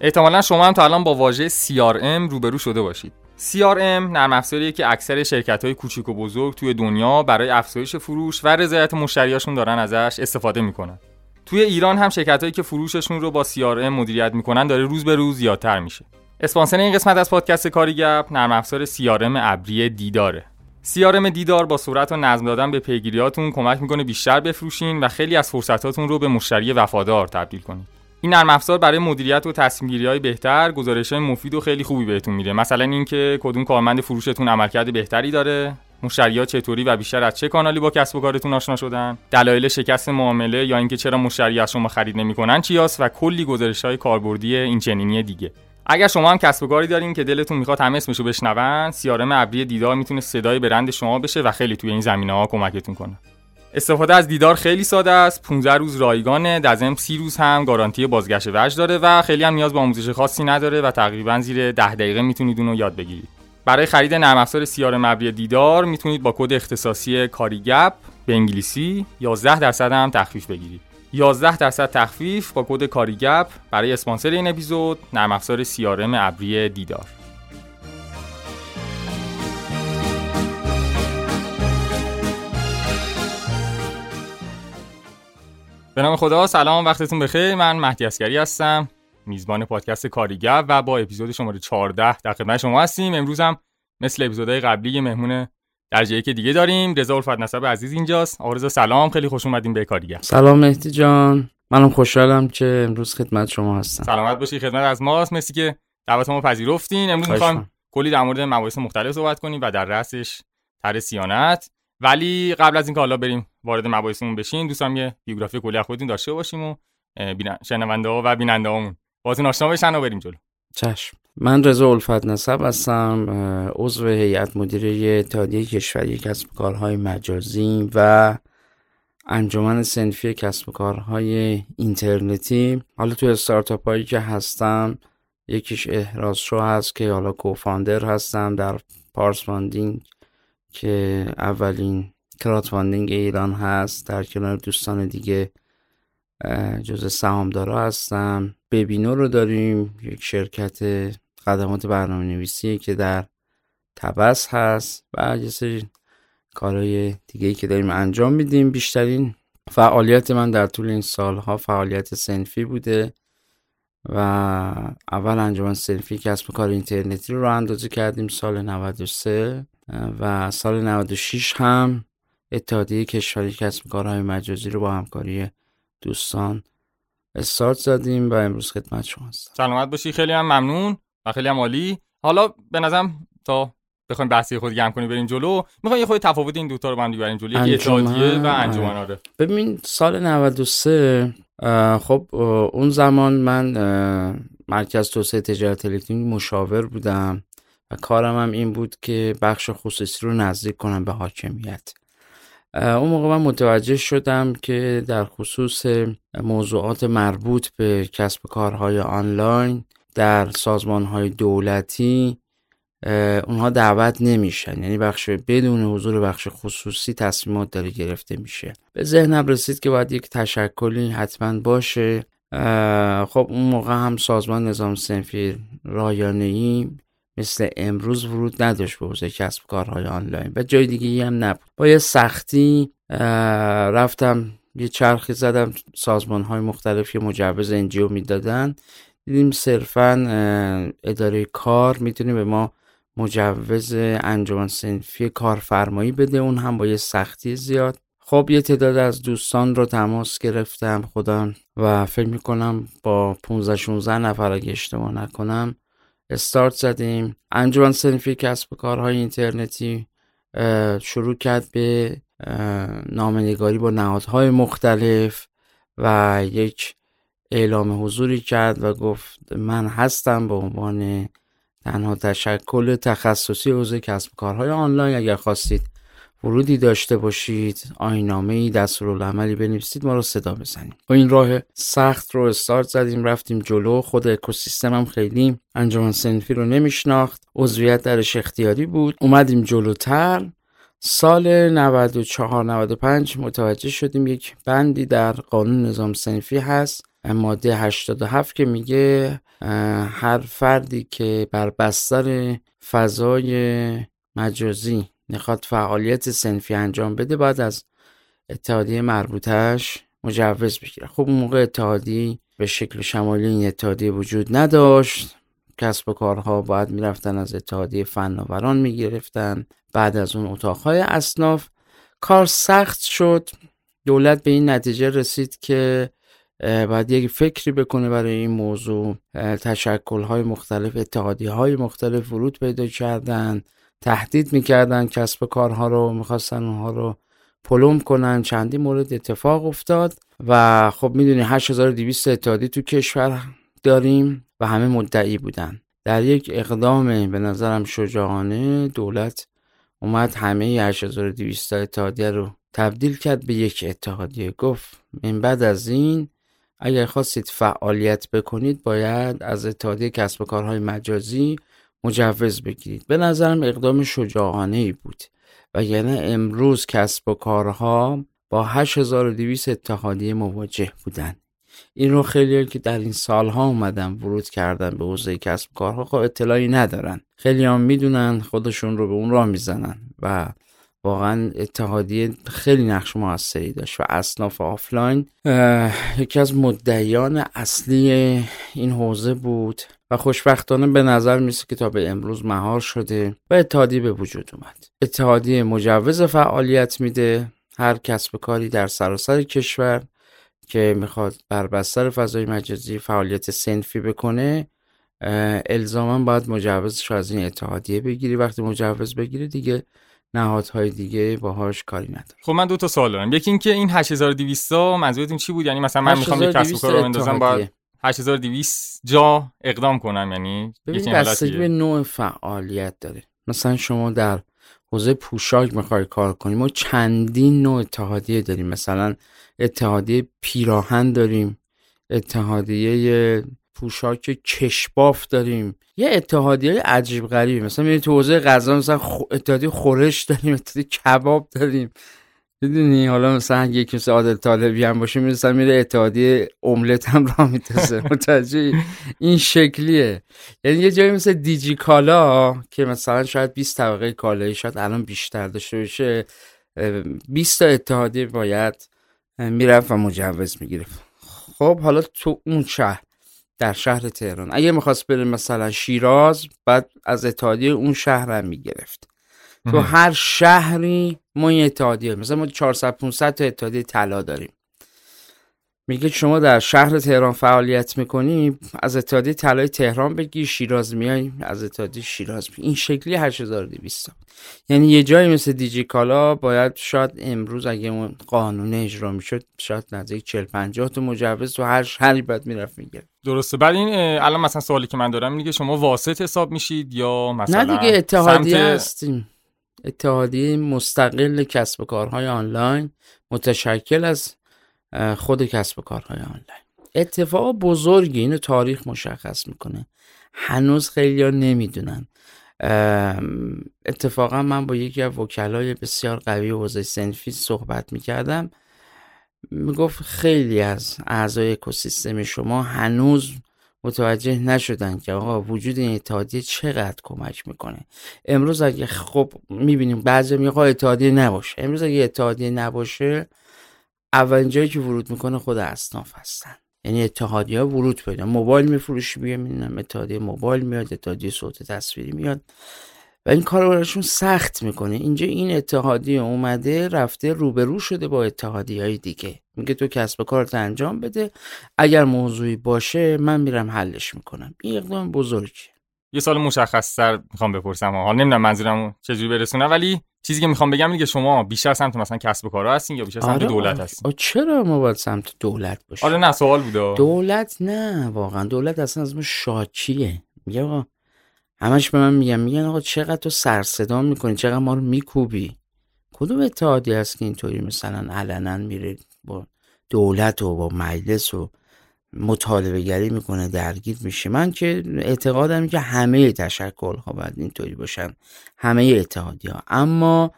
احتمالا شما هم تا الان با واژه CRM روبرو شده باشید. CRM نرم افزاریه که اکثر شرکت های کوچیک و بزرگ توی دنیا برای افزایش فروش و رضایت مشتریاشون دارن ازش استفاده می‌کنن. توی ایران هم شرکت هایی که فروششون رو با CRM مدیریت می‌کنن داره روز به روز زیادتر میشه. اسپانسر این قسمت از پادکست کاری گپ نرم افزار CRM ابری دیداره. CRM دیدار با سرعت و نظم دادن به پیگیریاتون کمک می‌کنه بیشتر بفروشین و خیلی از فرصتاتون رو به مشتری وفادار تبدیل کنید. این نرم افزار برای مدیریت و تصمیم های بهتر گزارش مفید و خیلی خوبی بهتون میده. مثلا اینکه کدوم کارمند فروشتون عملکرد بهتری داره. ها چطوری و بیشتر از چه کانالی با کسب و کارتون آشنا شدن؟ دلایل شکست معامله یا اینکه چرا مشتری از شما خرید نمی‌کنن چیاست و کلی گزارش های کاربردی این چنینی دیگه. اگر شما هم کسب و کاری دارین که دلتون می‌خواد همه اسمشو بشنون سیارم ابری دیدار می‌تونه صدای برند شما بشه و خیلی توی این زمینه ها کمکتون کنه. استفاده از دیدار خیلی ساده است. 15 روز رایگانه در ضمن 30 روز هم گارانتی بازگشت وجه داره و خیلی هم نیاز به آموزش خاصی نداره و تقریبا زیر 10 دقیقه می‌تونید اونو یاد بگیرید. برای خرید نرم افزار CRM ابری دیدار می‌تونید با کد اختصاصی کاریگپ به انگلیسی 11 درصد هم تخفیف بگیرید. 11 درصد تخفیف با کد کاریگپ برای اسپانسر این اپیزود نرم افزار CRM ابری دیدار. به نام خدا سلام وقتتون بخیر. من مهدی عسکری هستم میزبان پادکست کاریگر و با اپیزود شماره 14 در خدمت شما هستیم. امروز هم مثل اپیزودهای قبلی یه مهمون درجه که دیگه داریم رضا الفت نسب عزیز اینجاست. آقا سلام خیلی خوش اومدین به کاریگر سلام مهدی جان. منم خوشحالم که امروز خدمت شما هستم. سلامت باشی خدمت از ماست. مسی که دعوت ما پذیرفتین. امروز می‌خوام کلی در مورد مباحث مختلف صحبت کنیم و در رأسش طرح سیانت. ولی قبل از اینکه حالا بریم وارد مباحثمون بشین. دوستم یه بیوگرافی کلی از خودتون داشته باشیم و شنونده ها و بیننده هامون بازون آشنا بشن و بریم جلو. چشم. من رضا الفت نسب هستم عضو هیئت مدیره اتحادیه کشوری کسب کارهای مجازی و انجمن سنفی کسب کارهای اینترنتی. حالا تو استارتاپ هایی که هستم یکیش احراز شو هست که حالا کوفاندر هستم در پارس که اولین کرات ایران هست. در کنار دوستان دیگه جز سهامدارا هستم ببینو رو داریم. یک شرکت خدمات برنامه نویسی که در تبس هست و یه سری کارهای دیگه که داریم انجام میدیم. بیشترین فعالیت من در طول این سالها فعالیت سنفی بوده و اول انجمن سنفی کسب کار اینترنتی رو اندازه کردیم سال 93 و سال 96 هم اتحادیه کشوری کسب کارهای مجازی رو با همکاری دوستان استارت زدیم و امروز خدمت شما هستم. سلامت باشی. خیلی هم ممنون و خیلی هم عالی. حالا به نظرم تا بخوایم بحثی خود گرم کنیم بریم جلو می‌خوایم یه خود تفاوت این دوتا رو با هم بریم جلو. یکی اتحادیه و انجمن آره. ببین سال 93 خب اون زمان من مرکز توسعه تجارت الکترونیک مشاور بودم و کارم هم این بود که بخش خصوصی رو نزدیک کنم به حاکمیت. اون موقع من متوجه شدم که در خصوص موضوعات مربوط به کسب کارهای آنلاین در سازمان های دولتی اونها دعوت نمیشن. یعنی بخش بدون حضور بخش خصوصی تصمیمات داره گرفته میشه. به ذهنم رسید که باید یک تشکلی حتما باشه. خب اون موقع هم سازمان نظام سنفی رایانه‌ای مثل امروز ورود نداشت به حوزه کسب کارهای آنلاین. و جای دیگه هم نبود. با یه سختی رفتم یه چرخی زدم سازمان های مختلف که مجوز انجیو می‌دادن. دیدیم صرفا اداره کار می‌تونه به ما مجوز انجمن سنفی کارفرمایی بده. اون هم با یه سختی زیاد. خب یه تعداد از دوستان رو تماس گرفتم خودم و فکر می‌کنم با 15 16 نفر اگه اشتباه نکنم استارت زدیم. انجمن سنفی کسب کارهای اینترنتی شروع کرد به نامنگاری با نهادهای مختلف و یک اعلام حضوری کرد و گفت من هستم به عنوان تنها تشکل تخصصی حوزه کسب کارهای آنلاین. اگر خواستید ورودی داشته باشید. آینامه ای دستورالعملی بنویسید. ما رو صدا بزنید. با این راه سخت رو استارت زدیم رفتیم جلو. خود اکوسیستم هم خیلی انجمن سنفی رو نمیشناخت. عضویت درش اختیاری بود. اومدیم جلوتر. سال 94 95 متوجه شدیم یک بندی در قانون نظام سنفی هست. ماده 87 که میگه هر فردی که بر بستر فضای مجازی می‌خواد فعالیت سنفی انجام بده باید از اتحادیه مربوطش مجوز بگیره. خب اون موقع اتحادی به شکل شمالی این اتحادیه وجود نداشت. کسب و کارها باید می‌رفتن از اتحادیه فناوران می‌گرفتن. بعد از اون اتاقهای اصناف کار سخت شد. دولت به این نتیجه رسید که باید یک فکری بکنه برای این موضوع. تشکل های مختلف اتحادی های مختلف ورود پیدا کردن. تهدید می‌کردن کسب کارها رو می‌خواستن اونها رو پلوم کنن. چندی مورد اتفاق افتاد و خب می‌دونی 8200 اتحادی تو کشور داریم و همه مدعی بودن. در یک اقدام به نظرم شجاعانه دولت اومد همه 8200 اتحادیه رو تبدیل کرد به یک اتحادیه. گفت من بعد از این اگر خواستید فعالیت بکنید باید از اتحادیه کسب کارهای مجازی مجوز بگیرید. به نظرم اقدام شجاعانه ای بود. و یعنی امروز کسب و کارها با 8200 اتحادیه مواجه بودن. این رو خیلی که در این سالها اومدن ورود کردن به حوزه کسب کارها خب اطلاعی ندارن. خیلی هم می‌دونن خودشون رو به اون راه می‌زنن. و واقعا اتحادیه خیلی نقش موثری داشت و اصناف آفلاین یکی از مدعیان اصلی این حوزه بود. و خوشبختانه به نظر میسه که تا به امروز مهار شده و اتحادیه به وجود اومد. اتحادیه مجوز فعالیت میده. هر کسب کاری در سراسر کشور که می‌خواد بر بستر فضای مجازی فعالیت سنفی بکنه الزاما باید مجوزش از این اتحادیه بگیری. وقتی مجوز بگیری دیگه نهادهای دیگه باهاش کاری نداره. خب من دو تا سوال دارم. یکی اینکه این 8200 منظورتون چی بود؟ یعنی مثلا من می‌خوام یک کسب کار رو بندازم باید 8200 جا اقدام کنم یعنی ببین بستگی به نوع فعالیت داره مثلا شما در حوزه پوشاک می‌خوای کار کنیم ما چندین نوع اتحادیه داریم. مثلا اتحادیه پیراهن داریم اتحادیه پوشاک کشباف داریم یه اتحادیه عجیب غریبی. مثلا تو حوزه غذا مثلا. اتحادیه خورش داریم اتحادیه کباب داریم. می‌دونی حالا مثلا یکی مثل عادل طالبی هم باشه می‌رسن میره اتحادیه املت هم را میتازه متوجه این شکلیه. یعنی یه جایی مثل دیجی کالا که مثلا شاید 20 طبقه کالایی شاید الان بیشتر داشته باشه 20 تا اتحادیه باید می‌رفت و مجوز می‌گرفت خب حالا تو اون شهر در شهر تهران. اگه می‌خواست بره مثلا شیراز بعد از اتحادیه اون شهر هم می‌گرفت. تو هر شهری ما این اتحادیه مثلا ما 400 500 تا اتحادیه طلا داریم. میگه شما در شهر تهران فعالیت می‌کنی از اتحادیه طلای تهران بگی شیراز میای از اتحادیه شیراز بگی. این شکلی 8200 یعنی یه جایی مثل دیجی کالا باید شاید امروز اگه اون قانون اجرا می‌شد شاید نزدیک 40 50 تا مجوز تو هر شهری باید می‌رفت میگه درسته. بعد این الان مثلا سوالی که من دارم میگه شما واسط حساب میشید یا مثلا نه دیگه اتحادیه سمت... هستیم. اتحادیه مستقل کسب و کارهای آنلاین متشکل از خود کسب و کارهای آنلاین. اتفاق بزرگی اینو تاریخ مشخص می‌کنه. هنوز خیلی ها نمی‌دونن اتفاقا من با یکی از وکلای بسیار قوی حوزه سنفی صحبت می‌کردم. می‌گفت خیلی از اعضای اکوسیستم شما هنوز متوجه نشدن که آقا وجود این اتحادیه چقدر کمک می‌کنه. امروز اگه خب می‌بینیم بعضی میگه اتحادیه نباشه. امروز اگه اتحادیه نباشه اولین جایی که ورود می‌کنه خود اصناف هستن. یعنی اتحادیه ها ورود پیدا. موبایل میفروشی بیا می‌بینم اتحادیه موبایل میاد اتحادیه صوت تصویری میاد. و این کار براشون سخت می‌کنه. اینجا این اتحادیه اومده رفته روبرو شده با اتحادی های دیگه. میگه تو کسب کارت انجام بده اگر موضوعی باشه من میرم حلش می‌کنم. این اقدام بزرگی یه سال مشخص سر می‌خوام بپرسم. حال نمی‌دونم منظورم چجوری برسونم ولی چیزی که می‌خوام بگم دیگه شما بیشتر سمت مثلا کسب و کارا هستین یا بیشتر سمت آره دولت هستین؟ چرا ما باید سمت دولت باشیم؟ آره نه سوال بوده دولت نه واقعا. دولت اصلا از ما شاکیه. میگه همش به من میگن میگن آقا چقدر تو سرصدا می‌کنی؟ چقدر ما رو میکوبی؟ کدوم اتحادی هست که اینطوری مثلا علنا میره با دولت و با مجلس و مطالبه گری می‌کنه درگیر میشه؟ من که اعتقادم که همه تشکل ها باید اینطوری باشن. همه اتحادی ها اما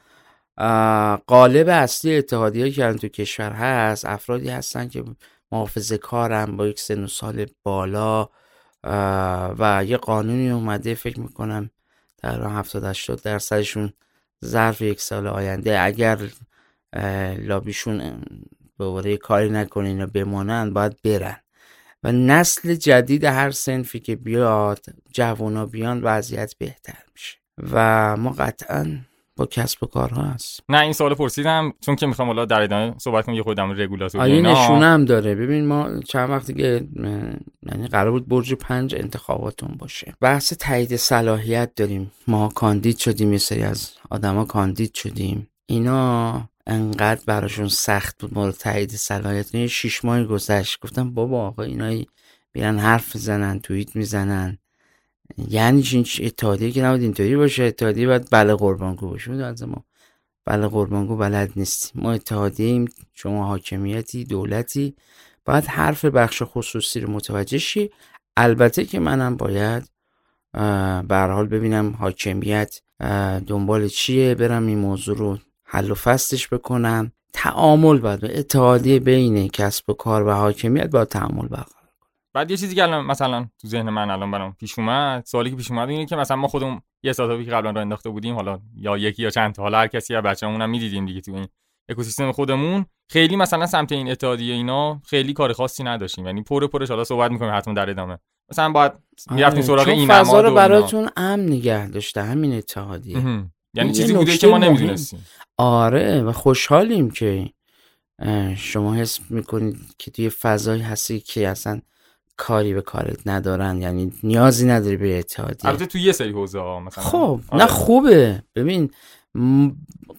قالب اصلی اتحادی که تو کشور هست افرادی هستن که محافظه کارن با یک سن و سال بالا و یه قانونی اومده فکر می‌کنم در 70 80 درصدشون ظرف یک سال آینده. اگر لابیشون به کاری نکنین و بمانند باید برن. و نسل جدید هر سنفی که بیاد جوانا بیان وضعیت بهتر میشه. و ما قطعا با کسب و کارها هست. نه این سوال پرسیدم چون که می‌خوام حالا در ادامه صحبت کنم یه خودم رگولاتور آیه نشونه هم داره. ببین ما چند وقتی که یعنی قرار بود برج پنج انتخاباتون باشه. بحث تایید صلاحیت داریم. ما کاندید شدیم یه سری از آدما کاندید شدیم. اینا انقدر براشون سخت بود مورد تایید صلاحیت یه شیش ماه گذشت. گفتم بابا آقا اینا بیان حرف می‌زنن توییت می‌زنن. یعنی اتحادیه که نبود اینطوری باشه. اتحادیه باید بله قربانگو باشه. از ما. بله قربانگو بلد نیستیم ما اتحادیه ایم شما حاکمیتی دولتی. باید حرف بخش خصوصی رو متوجه شی. البته که منم باید به حال ببینم حاکمیت دنبال چیه؟ برم این موضوع رو حل و فصلش بکنم. تعامل باید. اتحادیه بین کسب و کار و حاکمیت با تعامل برقرار بعد یه چیزی که الان مثلا تو ذهن من الان برام پیش اومد سوالی که پیش اومد اینه که مثلا ما خودمون یه استارتاپی که قبلا رو انداخته بودیم حالا یا یکی یا چند تا حالا هر کسی یا بچه‌مون هم می‌دیدیم دیگه تو این اکوسیستم خودمون خیلی مثلا سمت این اتحادیه اینا خیلی کار خاصی نداشتیم. یعنی پر پرش حالا صحبت می‌کنیم حتما در ادامه. مثلا باید می‌رفتیم آره، سراغ این فضا رو براتون امن نگه داشته همین اتحادیه. یعنی چیزی بوده که ما نمی‌دونستیم. آره و خوشحالیم که شما حس می‌کنید که توی فضایی هستی که اصلا کاری به کارت ندارن یعنی نیازی نداری به اتحادیه. البته تو یه سری حوزه ها مثلا. خب آره. نه خوبه. ببین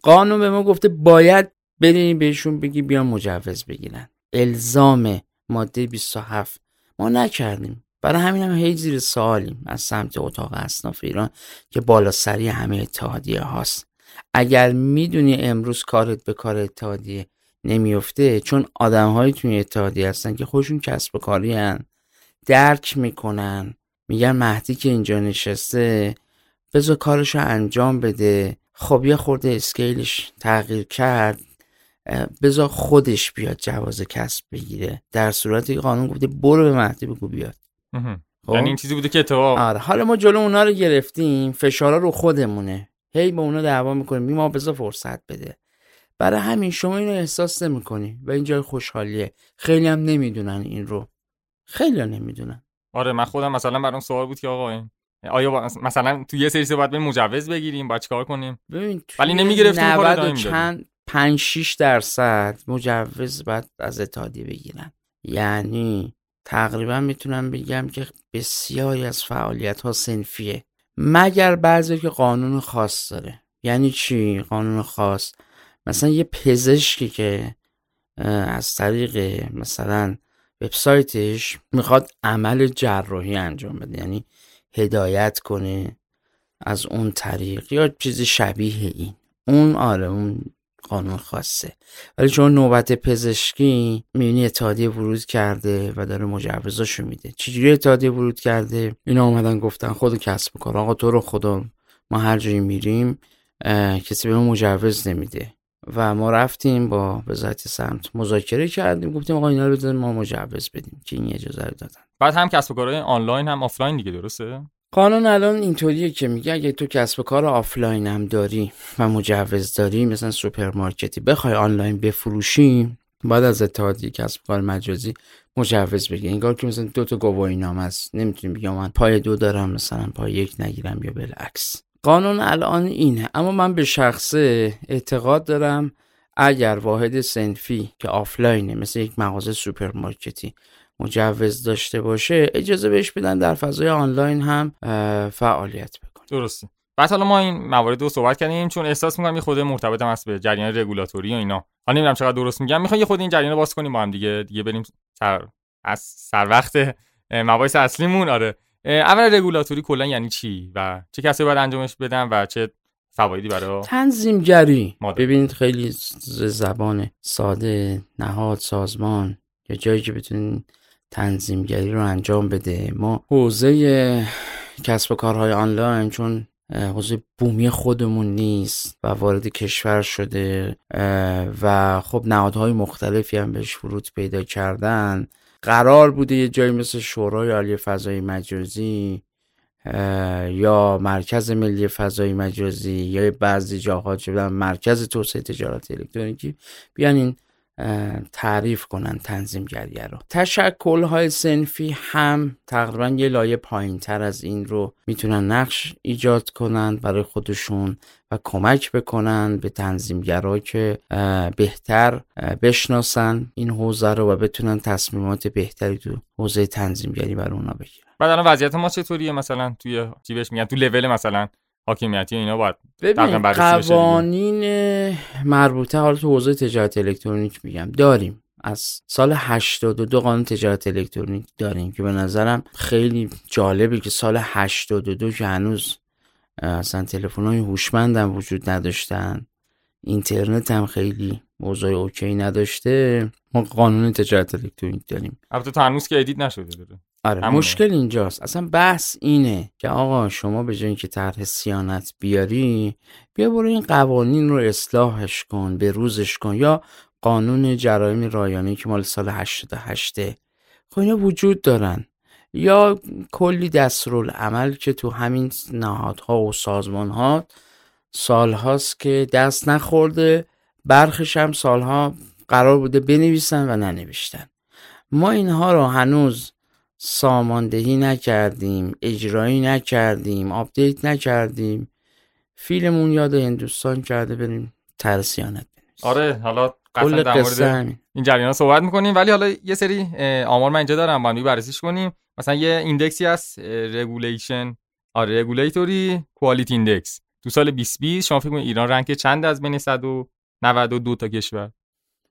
قانون به ما گفته باید بریم بهشون بگی بیان مجوز بگیرن. الزام ماده 27 ما نکردیم. برای همین هم هی زیر سوالیم. از سمت اتاق اصناف ایران که بالا سری همه اتحادیه هاست. اگر می‌دونی امروز کارت به کار اتحادیه نمیفته چون آدم توی اتحادیه هستن که خودشون کسب و کاری هن. درک می‌کنن. میگن مهدی که اینجا نشسته بذار کارشو انجام بده. خب یه خورده اسکیلش تغییر کرد. بذار خودش بیاد جواز کسب بگیره. در صورت قانون گفته برو به مهدی بگو بیاد. خب؟ یعنی این چیزی بوده که اتفاق آره. حالا ما جلو اونا رو گرفتیم. فشارا رو خودمونه. هی با اونا دعوا می‌کنیم. ما بذار فرصت بده. برای همین شما اینو احساس نمی‌کنی. و این جای خوشحالیه. خیلی هم نمی‌دونن این رو. خیلی نمی‌دونن. آره من خودم مثلا برام سوال بود که آقا این آیا مثلا تو یه سری باید مجوز بگیریم باید چیکار کنیم؟ ببین ولی نمی‌گرفتیم کار چند 5 6 درصد مجوز باید از اتحادیه بگیرن. یعنی تقریبا می‌تونم بگم که بسیاری از فعالیت ها سنفیه. مگر بعضی که قانون خاص داره. یعنی چی؟ قانون خاص. مثلا یه پزشکی که از طریق مثلا وبسایتش می‌خواد عمل جراحی انجام بده یعنی هدایت کنه از اون طریق یا چیز شبیه این. اون آره اون قانون خاصه. ولی چون نوبت پزشکی می‌بینی اتحادیه ورود کرده و داره مجوزاشو میده. چجوری اتحادیه ورود کرده؟ اینا اومدن گفتن خود کسب کار آقا تو رو خدا ما هر جایی میریم کسی به ما مجوز نمیده. و ما رفتیم با وزارت سمت مذاکره کردیم گفتیم آقا اینا رو ما مجوز بدیم. که این اجازه رو دادن. بعد هم کسب و کارهای آنلاین هم آفلاین دیگه درسته؟ قانون الان اینطوریه که میگه اگه تو کسب و کار آفلاین هم داری و مجوز داری مثلا سوپرمارکتی بخوای آنلاین بفروشی بعد از اتحادیه کسب و کار مجازی مجوز بگیری انگار که مثلا دو تا گواهی نامه است. نمی‌تونی بگم من پایه دو دارم مثلا پایه یک نگیرم یا بالعکس. قانون الان اینه. اما من به شخصه اعتقاد دارم اگر واحد صنفی که آفلاینه مثل یک مغازه سوپرمارکتی مجوز داشته باشه اجازه بهش بدن در فضای آنلاین هم فعالیت بکنه. درسته. بعد حالا ما این موارد رو صحبت کردیم چون احساس می‌کنم یه خورده مرتبط هم به جریان رگولاتوری و اینا. حالا نمی‌دونم چقدر درست میگم. می‌خوام یه خورده این جریان رو باز کنیم با هم دیگه. دیگه بریم سر از سر وقت مباحث اصلیمون. آره. اول رگولاتوری کلا یعنی چی و چه کسی باید انجامش بدن و چه فوایدی برای تنظیمگری. ببینید خیلی زبان ساده نهاد سازمان یا جایی که بتونین تنظیمگری رو انجام بده. ما حوزه کسب و کارهای آنلاین چون حوزه بومی خودمون نیست و وارد کشور شده و خب نهادهای مختلفی هم بهش ورود پیدا کردن. قرار بوده یه جایی مثل شورای عالی فضای مجازی یا مرکز ملی فضای مجازی یا بعضی جاها چه مرکز توسعه تجارت الکترونیکی بیان این تعریف کنن تنظیمگری رو. تشکل های سنفی هم تقریبا یه لایه پایین تر از این رو می‌تونن نقش ایجاد کنند برای خودشون و کمک بکنن به تنظیمگرا که بهتر بشناسن این حوزه رو و بتونن تصمیمات بهتری تو حوزه تنظیمگری برای اونا بگیرن. بعد الان وضعیت ما چطوریه مثلا توی چی بهش میگن؟ تو لول مثلا؟ حاکمیتی اینا باید ببین قوانین مربوطه حالا تو حوزه تجارت الکترونیک میگم. داریم. از سال 82 قانون تجارت الکترونیک داریم که به نظرم خیلی جالبه که سال 82 که هنوز اصلا تلفن های هوشمند هم وجود نداشتن. اینترنت هم خیلی موضوع اوکی نداشته. ما قانون تجارت الکترونیک داریم. البته تا هنوز که ادیت نشده داره. آره مشکل اینجاست. اصلا بحث اینه که آقا شما به جای که طرح سیانت بیاری بیا برو این قوانین رو اصلاحش کن به روزش کن. یا قانون جرایم رایانه که مال سال 88 خب اینا وجود دارن. یا کلی عمل که تو همین نهادها و سازمانها سالهاست که دست نخورده برخش هم سالها قرار بوده بنویسن و ننوشتن. ما اینها رو هنوز ساماندهی نکردیم اجرایی نکردیم آپدیت نکردیم. فیلمون یاد هندوستان کرده بریم طرح صیانت آره حالا قطعا در مورد این جریان صحبت می‌کنیم. ولی حالا یه سری آمار من اینجا دارم باید بررسیش کنیم. مثلا یه index ی هست regulation آره regulatory quality index تو سال 2020 شما فکر کنید ایران rank چند از بین 192 تا کشور؟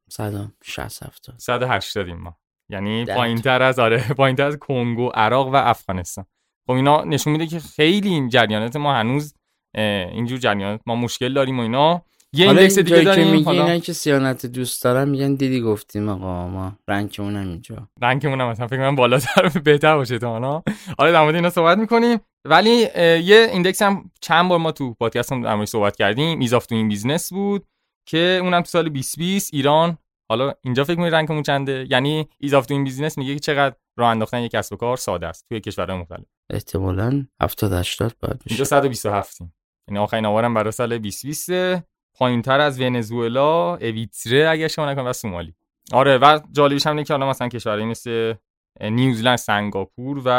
160 70 180 ما. یعنی پایینتر از آره پایینتر از کنگو عراق و افغانستان. خب اینا نشون میده که خیلی این جریانات ما هنوز اینجور جریانات ما مشکل داریم و اینا. یه index دیگه داریم که میگی حالا... که صیانت دوست دارم میگن دیدی گفتیم آقا ما rank مون هم اینجا. rank مون هم مثلا فکر کنم بالاتر بهتر باشه تا حالا آره در مورد اینا صحبت می‌کنیم. ولی یه index هم چند بار ما تو پادکست هم در صحبت کردیم. ease of doing business بود که اونم تو سال 2020 ایران حالا اینجا فکر می‌کنید rank مون چنده؟ یعنی ease of doing business میگه که چقدر راه انداختن یک کسب و کار ساده است توی کشورهای مختلف. احتمالاً 70 80 باید بشه. اینجا 127 یعنی آخرین آمارم برای سال 2020 پایینتر از ونزوئلا اویتره اگه اشتباه نکنم و سومالی. آره و جالبیش هم اینه که حالا مثلا کشورهای مثل نیوزلند سنگاپور و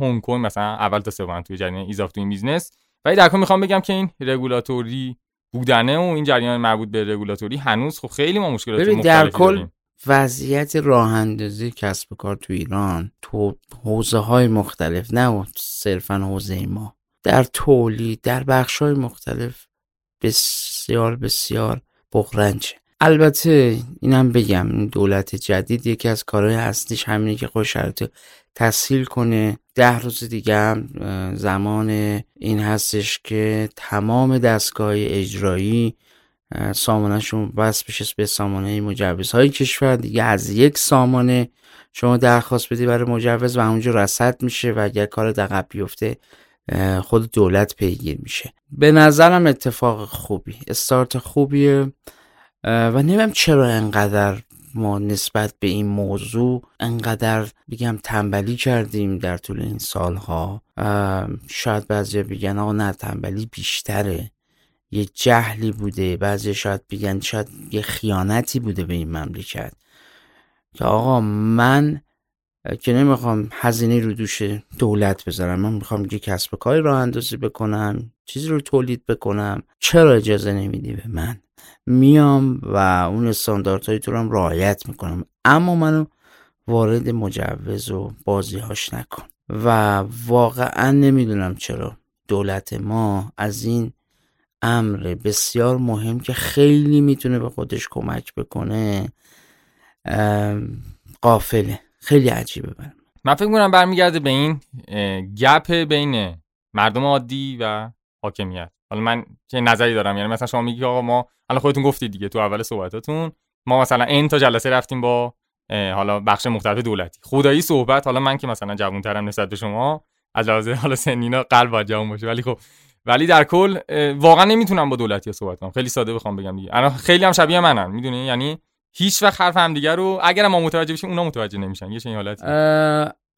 هنگ کنگ مثلا اول تا سوم توی جریان ease of doing business ولی در کل می‌خوام بگم که این رگولاتوری بودنه و این جریان مربوط به رگولاتوری هنوز خب خیلی ما مشکلات ببین در کل وضعیت راه اندازی کسب و کار تو ایران تو حوزه های مختلف نه صرفا حوزه ما. در تولید در بخش های مختلف بسیار بسیار بغرنجه البته اینم بگم دولت جدید یکی از کارهای اصلیش همینه که خوش شرط تسهیل کنه. ده روز دیگه هم زمان این هستش که تمام دستگاه اجرایی سامانهشون بس بشه به سامانه مجوزهای کشور. دیگه از یک سامانه شما درخواست بدی برای مجوز و اونجا رسد میشه و اگر کار دقیق بیفته خود دولت پیگیر میشه. به نظرم اتفاق خوبی استارت خوبیه. و نمیم چرا انقدر ما نسبت به این موضوع انقدر بگم تنبلی کردیم در طول این سالها. شاید بعضی بگن آقا نه تنبلی بیشتره. یه جهلی بوده. بعضی شاید بگن شاید یه خیانتی بوده به این مملکت. که آقا من که نمی‌خوام هزینه رو دوش دولت بذارم. من می‌خوام یه کسب کاری راه اندازی بکنم چیزی رو تولید بکنم. چرا اجازه نمیدی به من؟ میام و اون استانداردهای تو رو هم رعایت می‌کنم. اما منو وارد مجوز و بازیهاش نکن. و واقعا نمی‌دونم چرا دولت ما از این امر بسیار مهم که خیلی می‌تونه به خودش کمک بکنه قافله خیلی عجیبه برم من فکر کنم برمیگرده به این گپ بین مردم عادی و حاکمیت. حالا من چه نظری دارم؟ یعنی مثلا شما میگی آقا ما حالا خودتون گفتید دیگه تو اول صحبتاتون. ما مثلا این تا جلسه رفتیم با حالا بخش مختلف دولتی. خدایی صحبت حالا من که مثلا جوانترم نسبت به شما از لحاظ حالا سنینا قلب باید جوان باشه. ولی خب ولی در کل واقعا نمی‌تونم با دولتی صحبت کنم. خیلی ساده بخوام بگم دیگه. الان خیلی هم شبیه منن می‌دونی؟ یعنی هیچ وقت حرف همدیگه رو اگر ما متوجه بشیم اونا متوجه نمیشن. یه چنین حالتی.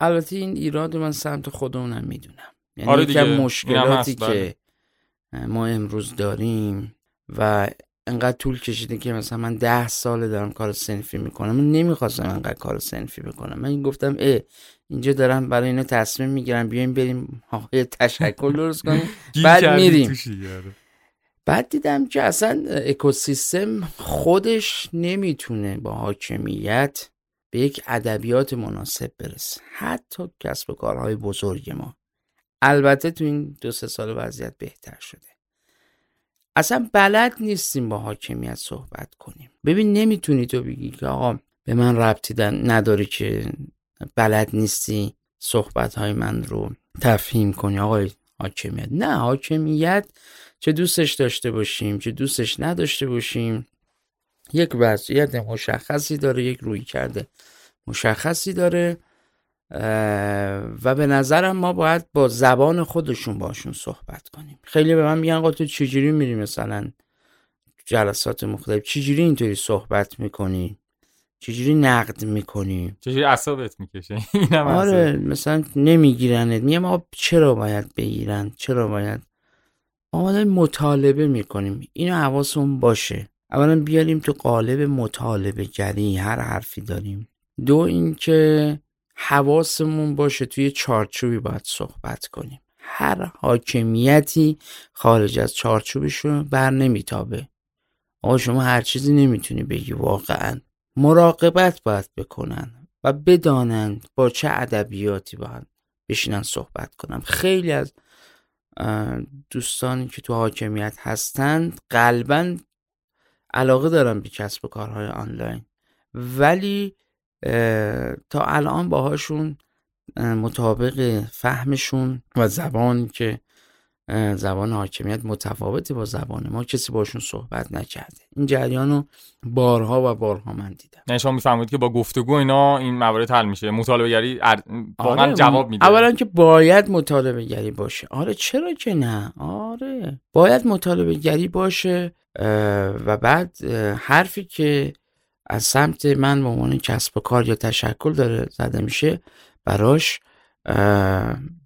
البته این ایراد من سمت خودمونم می‌دونم. یعنی آره دیگه. مشکلاتی بله. که ما امروز داریم و انقدر طول کشیده که مثلا من ده ساله دارم کار سنفی می‌کنم. من نمی‌خواستم انقدر کار سنفی بکنم. من گفتم اه اینجا دارم برای اینا تصمیم می‌گیرم بیایم بریم ها، یه تشکل درست کنیم. بعد میریم. آره. بعد دیدم که اصلا اکوسیستم خودش نمی‌تونه با حاکمیت به یک ادبیات مناسب برسه. حتی کسب و کارهای بزرگ ما. البته تو این دو سه سال وضعیت بهتر شده. اصلا بلد نیستیم با حاکمیت صحبت کنیم. ببین نمی‌تونی تو بگی که آقا به من ربطی نداره که بلد نیستی صحبت های من رو تفهیم کنی. آقای حاکمیت نه حاکمیت چه دوستش داشته باشیم چه دوستش نداشته باشیم. یک وضعیت مشخصی داره یک روی کرده مشخصی داره. و به نظرم ما باید با زبان خودشون باشون صحبت کنیم. خیلی به من میگن آقا تو چجوری میری مثلا جلسات مختلف؟ چجوری اینطوری صحبت می‌کنی؟ چجوری نقد می‌کنی؟ چجوری اعصابت می‌کشه؟ اینم. آره مثلا نمیگیرنت. میگم آقا چرا باید بگیرن؟ چرا باید؟ ما مطالبه می‌کنیم. اینو حواسمون باشه. اولا بیاریم تو قالب مطالبه گری هر حرفی داریم. دو اینکه حواسمون باشه توی چارچوبی باید صحبت کنیم. هر حاکمیتی خارج از چارچوبش بر نمیتابه. آقا شما هر چیزی نمی‌تونی بگی واقعا. مراقبت باید بکنن و بدانند با چه ادبیاتی باید بشینن صحبت کنم خیلی از دوستانی که تو حاکمیت هستند قلبا علاقه دارن به کسب و کارهای آنلاین. ولی تا الان باهاشون اه، مطابق فهمشون و زبانی که زبان حاکمیت متفاوته با زبان ما کسی باشون صحبت نکرده. این جریان رو بارها و بارها من دیدم. یعنی شما می‌فهمید که با گفتگو اینا این موارد حل میشه. مطالبه گری ار- واقعا آره، جواب میده. اولا که باید مطالبه گری باشه. آره چرا که نه؟ آره باید مطالبه گری باشه و بعد حرفی که از سمت من به عنوان کسب و کار یا تشکل داره زده میشه براش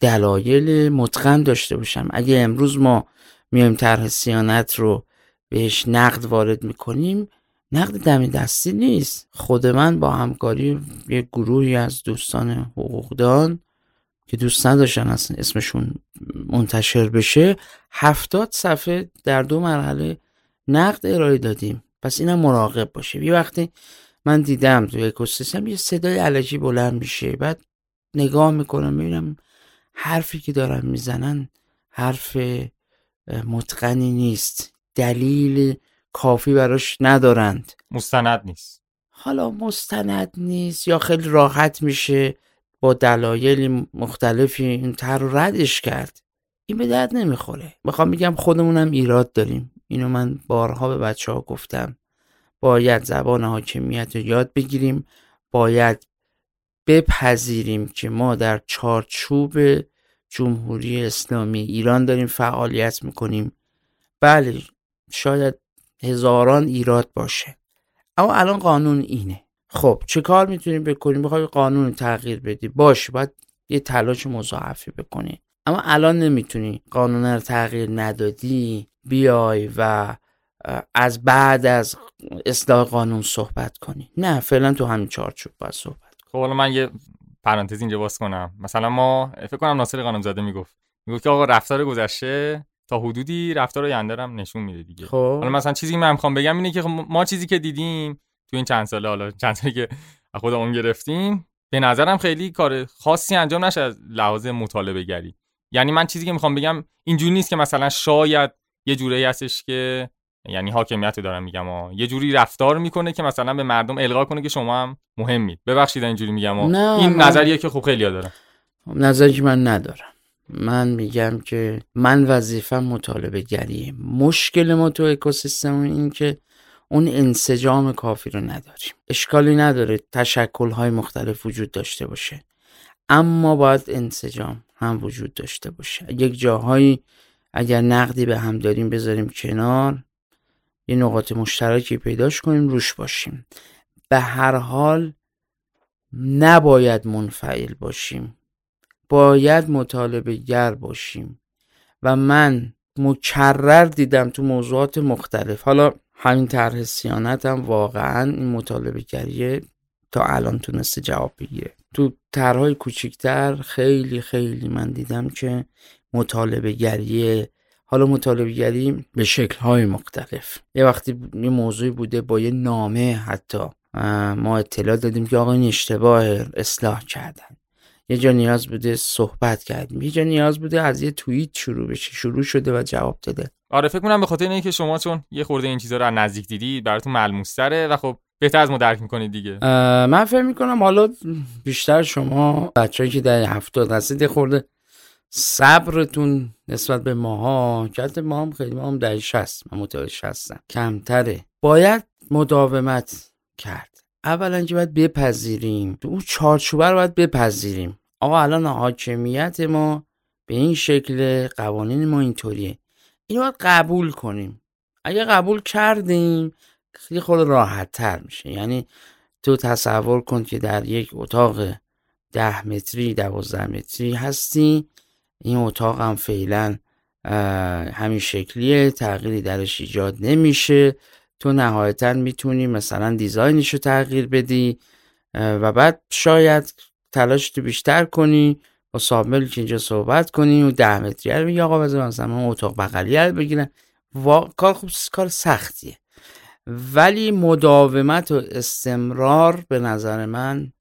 دلایل متقن داشته باشم. اگه امروز ما میایم طرح سیانت رو بهش نقد وارد می‌کنیم نقد دم دستی نیست. خود من با همکاری یک گروهی از دوستان حقوقدان که دوست نداشتن اصلا اسمشون منتشر بشه هفتاد صفحه در دو مرحله نقد ارائه دادیم. پس اینم مراقب باشه. یه وقتی من دیدم تو اکوسیستم یه صدای علجی بلند میشه بعد نگاه می‌کنم ببینم حرفی که دارن می‌زنن حرف متقنی نیست. دلیل کافی براش ندارند. مستند نیست. حالا مستند نیست یا خیلی راحت میشه با دلایل مختلفی این تر ردش کرد. این به درد نمی‌خوره. می‌خوام میگم خودمونم ایراد داریم. اینو من بارها به بچه ها گفتم. باید زبان حاکمیت رو یاد بگیریم. باید بپذیریم که ما در چارچوب جمهوری اسلامی ایران داریم فعالیت می‌کنیم. بله شاید هزاران ایراد باشه. اما الان قانون اینه. خب چه کار می‌تونیم بکنیم؟ بخوای قانون تغییر بدی؟ باش باید یه تلاش مضاعفی بکنی. اما الان نمی‌تونی. قانون رو تغییر ندادی بیای و از بعد از اصلاح قانون صحبت کنی. نه فعلا تو همین چارچوب باید صحبت خب حالا من یه پرانتز اینجا باز کنم. مثلا ما فکر کنم ناصر قانونزاده می‌گفت. می‌گفت که آقا رفتار گذشته تا حدودی رفتار آینده هم نشون میده دیگه. خب. حالا مثلا چیزی که من می‌خوام بگم اینه که خب ما چیزی که دیدیم تو این چند ساله حالا چند سالی که از خودمون گرفتیم به نظرم خیلی کار خاصی انجام نشه از لحاظ مطالبه گری یعنی من چیزی که می‌خوام بگم اینجوری نیست که مثلا شاید یه جوری هستش که یعنی حاکمیت دارم میگم ها یه جوری رفتار می‌کنه که مثلا به مردم القا کنه که شما هم مهمید. ببخشید اینجوری میگم ها. این من- نظریه که خب خیلی دارم نظری که من ندارم. من میگم که من وظیفم مطالبه گریه مشکل ما تو اکوسیستم این که اون انسجام کافی رو نداریم. اشکالی نداره تشکل های مختلف وجود داشته باشه. اما باید انسجام هم وجود داشته باشه. یک جاهایی اگر نقدی به هم داریم بذاریم کنار. یه نقاط مشترکی پیداش کنیم روش باشیم. به هر حال نباید منفعل باشیم. باید مطالبه گر باشیم. و من مکرر دیدم تو موضوعات مختلف. حالا همین طرح سیانت هم واقعا این مطالبه گریه تا الان تونسته جواب بگیره. تو طرحهای کوچیکتر خیلی خیلی من دیدم که مطالبه گریه حالا مطالبه گری به شکل های مختلف. یه وقتی یه موضوعی بوده با یه نامه حتی ما اطلاع دادیم که آقا این اشتباه اصلاح کردن. یه جا نیاز بوده صحبت کردیم. یه جا نیاز بوده از یه توییت شروع بشه شروع شده و جواب داده. آره فکر کنم به خاطر اینکه شما چون یه خورده این چیزا رو از نزدیک دیدید براتون ملموس و خب بهتر از ما درک می‌کنید دیگه. من فکر می‌کنم حالا بیشتر شما بچه‌ای که در هفتاد هستید خورده صبرتون نسبت به ماها که ما هم خیلی ما هم در شست. من متوجه شستم. کمتره. باید مداومت کرد. اولا که باید بپذیریم. اون چارچوبه رو باید بپذیریم. آقا الان حاکمیت ما به این شکل قوانین ما اینطوریه. اینو باید قبول کنیم. اگه قبول کردیم خیلی خود راحت تر میشه. یعنی تو تصور کن که در یک اتاق ده متری دوازده متری هستی. این اتاق هم فعلا همین شکلیه تغییری درش ایجاد نمیشه. تو نهایتا می‌تونی مثلا دیزاینش رو تغییر بدی و بعد شاید تلاش تو بیشتر کنی با سابمل که اینجا صحبت کنی و ده متری رو میگه آقا بذار مثلا اتاق بغلیه رو بگیرن کار خوب کار سختیه. ولی مداومت و استمرار به نظر من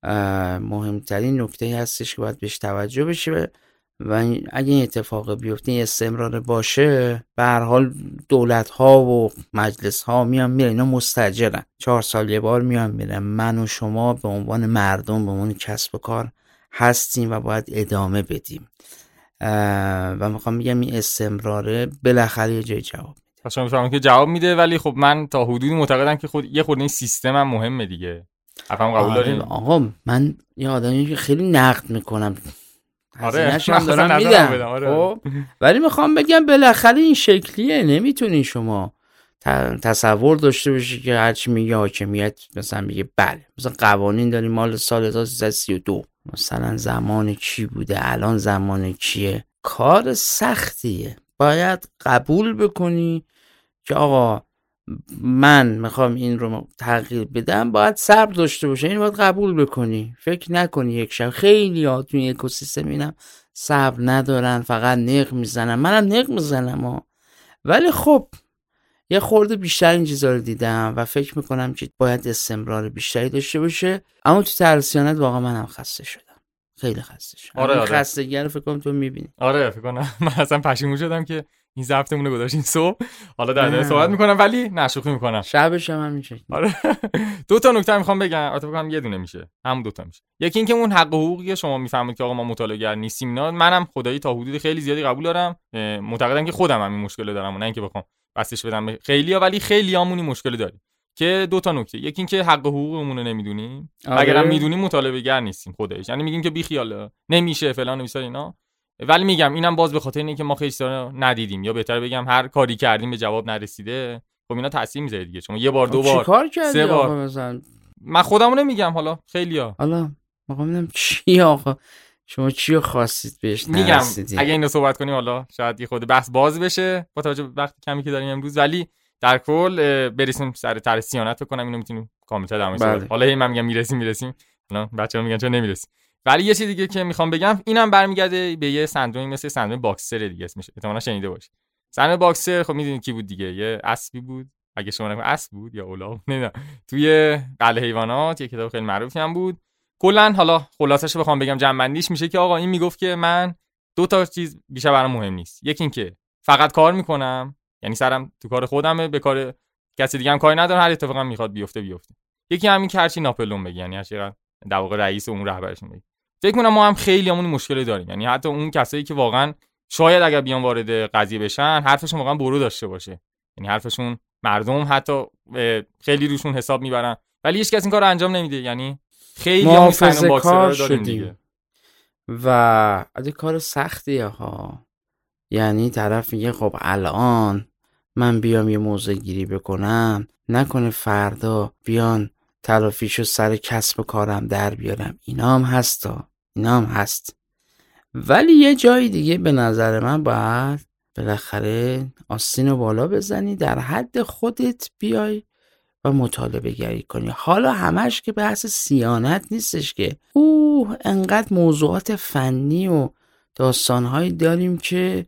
مهمترین نکته هستش که باید بهش توجه بشه. و اگه این اتفاق بیفته این استمرار باشه به هر حال دولت ها و مجلس ها میان میرن اینا مستجرن چهار سال یه بار میان میرن. من و شما به عنوان مردم به عنوان کسب و کار هستیم و باید ادامه بدیم. و می‌خوام میگم این استمراره بالاخره یه جای جواب میده. شما که جواب میده ولی خب من تا حدودی معتقدم که خود یه خورده این سیستم هم مهمه دیگه. قبول آره آقا من یه آدمی خیلی نقد می‌کنم. آره هم دارم میدم. آره. خب ولی می‌خوام بگم بالاخره این شکلیه نمی‌تونی شما تصور داشته باشی که هرچی میگه حاکمیت مثلا میگه بله مثلا قوانین داریم مال سال 1332 مثلا زمان کی بوده الان زمان کیه؟ کار سختیه. باید قبول بکنی که آقا من می‌خوام این رو تغییر بدم باید صبر داشته باشه. این باید قبول بکنی. فکر نکنی یک شب. خیلی ها تو این اکوسیستم اینم صبر ندارن فقط نق می‌زنن. منم نق می‌زنم ولی خب یه خورده بیشتر این چیزا رو دیدم و فکر می‌کنم که باید استمرار بیشتری داشته باشه. اما تو ترسیانت واقعا منم خسته شدم. خیلی خسته شدم. آره آره. خستگی فکر کنم تو می‌بینی. آره فکر کنم. من اصلا پشیمون شدم که این ضبطمون رو گذاشتین صبح. حالا در صحبت می‌کنم ولی نشوخی می‌کنم. شبش هم میشه آره. دو تا نکته می‌خوام بگم. البته بگم یه دونه میشه. هم دو تا میشه. یکی اینکه اون حق حقوقی شما می‌فهمید که آقا ما مطالعه گر نیستیم اینا منم خدایی تا حدود خیلی زیادی قبول دارم. معتقدم که خودم هم این مشکل دارم نه اینکه بخوام بسش بدم خیلی ها ولی خیلی همونی مشکل داریم. که دو تا نکته. یکی اینکه حق حقوقمون رو نمی‌دونیم. آره. اگرم می‌دونیم مطالبه گر نیستیم خودش یعنی میگیم که بی خیال نمیشه فلان و اینا. ولی میگم اینم باز به خاطر اینکه ما خیلی ندیدیم. یا بهتر بگم هر کاری کردیم به جواب نرسیده خب اینا تاثیر می‌ذاره دیگه. شما یه بار خب دو بار کار سه بار. مثلا؟ من خودمو نمیگم حالا خیلیا حالا میگم چی آقا؟ شما چی خواستید بهش میگم اگه اینو صحبت کنیم حالا شاید یه خود بحث باز بشه با توجه به وقت کمی که داریم امروز. ولی در کل برسیم سر طرح سیانت بکنم اینو می‌تونیم کاملتر در بله. حالا هی من میگم می‌رسیم می‌رسیم. حالا بچه‌ها میگن چرا نمی‌رسیم؟ ولی یه چیز دیگه که می‌خوام بگم اینم برمیگرده به یه سندرومی مثل سندروم باکسر دیگه اسمش. احتمالاً شنیده باشید سندروم باکسر خب می‌دونید کی بود دیگه؟ یه اسبی بود. اگه شما نگم اسب بود یا اولاغ؟ نمی‌دونم. توی قلعه حیوانات یه کتاب خیلی معروفی هم بود. کلا حالا خلاصش رو بخوام بگم جنبندیش میشه که آقا این می‌گفت که من دو تا چیز بیشتر برام مهم نیست. یکی اینکه فقط کار می‌کنم یعنی سرم تو کار خودمه به کار کسی دیگه هم کاری ندارم هر اتفاقی می‌خواد بیفته بیفته. یکی همین که ناپلون بگی یعنی هر در واقع رئیس اون رهبرش میگه. فکر کنم ما هم خیلی همون مشکلی داریم. یعنی حتی اون کسایی که واقعا شاید اگر بیان وارد قضیه بشن حرفشون واقعا برو داشته باشه. یعنی حرفشون مردم حتی خیلی روشون حساب می‌برن. ولی هیچ کس این کار رو انجام نمیده. یعنی خیلی هم کار شدیم. و از کار سختیه ها یعنی طرف میگه خب الان من بیام یه موضع گیری بکنم نکنه فردا بیان تلافیشو سر کسب کارم در بیارم. اینا هم هستا اینا هم هست. ولی یه جای دیگه به نظر من باید بالاخره آستین رو بالا بزنی در حد خودت بیای و مطالبه گری کنی. حالا همش که بحث سیانت نیستش که اوه انقدر موضوعات فنی و داستانهایی داریم که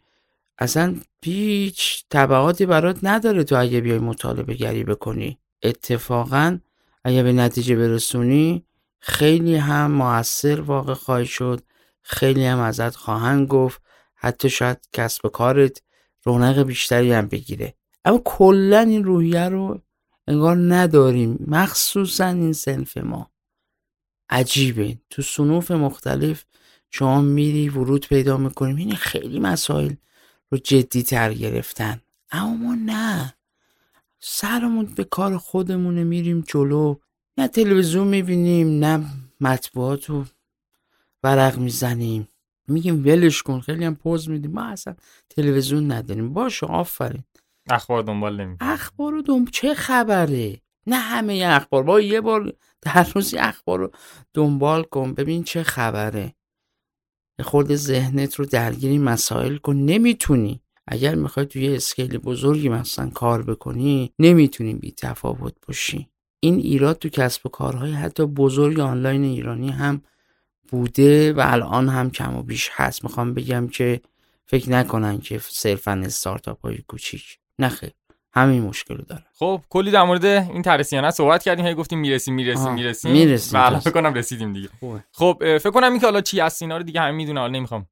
اصلا هیچ طبعاتی برات نداره تو اگه بیای مطالبه گری بکنی. اتفاقا اگه به نتیجه برسونی خیلی هم موثر واقع خواهی شد. خیلی هم ازت خواهند گفت. حتی شاید کسب کارت رونق بیشتری هم بگیره. اما کلا این روحیه رو انگار نداریم. مخصوصا این سنف ما. عجیبه. تو سنوف مختلف شما میری ورود پیدا می‌کنیم. این خیلی مسائل رو جدی تر گرفتن. اما ما نه. سرمون به کار خودمونه میریم جلو. نه تلویزیون می‌بینیم نه مطبوعات رو ورق می‌زنیم. میگیم ولش کن خیلی هم پوز میدیم. ما اصلا تلویزیون نداریم. باشه آفرین. اخبار دنبال نمی اخبار رو دنبال چه خبره؟ نه همه اخبار. با یه بار در روزی اخبار رو دنبال کن. ببین چه خبره. خود ذهنت رو درگیری مسائل کن. نمی‌تونی. اگر می‌خوای توی اسکیل بزرگی مثلا کار بکنی نمی‌تونی بی تفاوت باشی. این ایراد تو کسب و کارهای حتی بزرگ آنلاین ایرانی هم بوده و الان هم کم و بیش هست. می‌خوام بگم که فکر نکنن که صرفا استارتاپ های کوچیک نخه همین مشکل رو داره خب کلی در مورد این ترسیانه صحبت کردیم. هی گفتیم می‌رسیم می‌رسیم می‌رسیم. می‌رسیم. و الان فکر کنم رسیدیم دیگه. خب فکر کنم این که حالا چی هست اینا رو دیگه همه می‌دونه حالا نمی‌خوام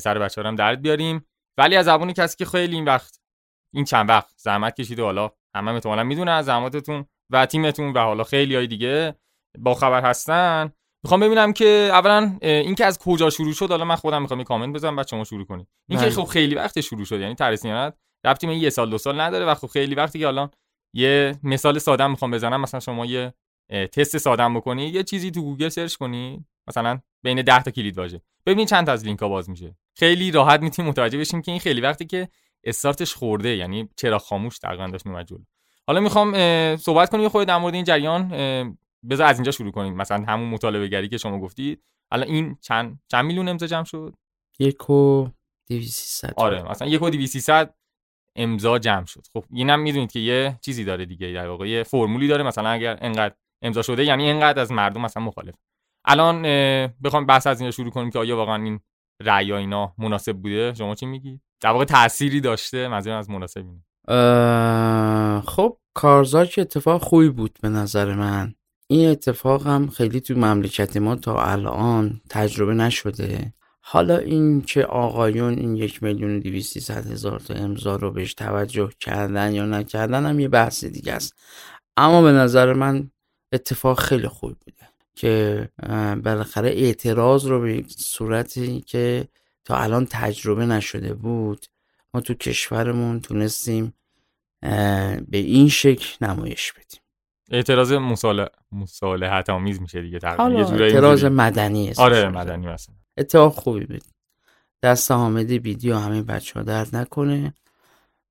سر بچه هم درد بیاریم. ولی از زبون کسی که خیلی این وقت این چند وقت زحمت کشیده حالا همه احتمالاً می‌دونه از زحماتتون و تیمتون و حالا خیلی های دیگه با خبر هستن. می‌خوام ببینم که اولا این که از کجا شروع شد حالا من خودم می‌خوام کامنت بزنم بعد شما شروع کنید. این که خب خیلی وقت شروع شد یعنی ترسیانت ربطی به یه سال دو سال نداره و خب خیلی وقتی که الان یه مثال ساده می‌خوام بزنم مثلا شما یه تست ساده بکنی یه چیزی تو گوگل search کنی مثلا بین 10 تا کلید واژه. ببینید چند تا از لینک ها باز میشه. خیلی راحت می‌تونیم متوجه بشیم که این خیلی وقتی که استارتش خورده یعنی چراغ خاموش تقریبا داشت میومد جلو. حالا می‌خوام صحبت کنیم خورده در مورد این جریان بذار از اینجا شروع کنیم. مثلا همون مطالبه گری که شما گفتید الان این چند چند میلیون امضا جمع شد؟ یک و 200 آره مثلا یک و 200 امضا جمع شد. خب اینم می‌دونید که یه چیزی داره دیگه. در واقع یه فرمولی داره مثلا اگر انقدر امضا شده یعنی انقدر از مردم مثلا مخالف. الان بخوام بحث از اینجا شروع کنیم که آیا واقعا این رأی اینا مناسب بوده؟ شما چی میگید در واقع تأثیری داشته؟ منظورم از مناسب اینه. خب کارزار که اتفاق خوبی بود به نظر من. این اتفاق هم خیلی تو مملکت ما تا الان تجربه نشده. حالا این که آقایون این یک میلیون و دیویستی هزار تا امضا رو بهش توجه کردن یا نکردن هم یه بحث دیگه است. اما به نظر من اتفاق خیلی خوبی بوده. که بالاخره اعتراض رو به صورتی که تا الان تجربه نشده بود ما تو کشورمون تونستیم به این شکل نمایش بدیم. اعتراض مصالح مصالحت آمیز میشه دیگه تقریبا. یه جورایی اعتراض مدنی آره مدنی مثلا. اتفاق خوبی بود دست حامد بیدی و همه بچه ها درد نکنه.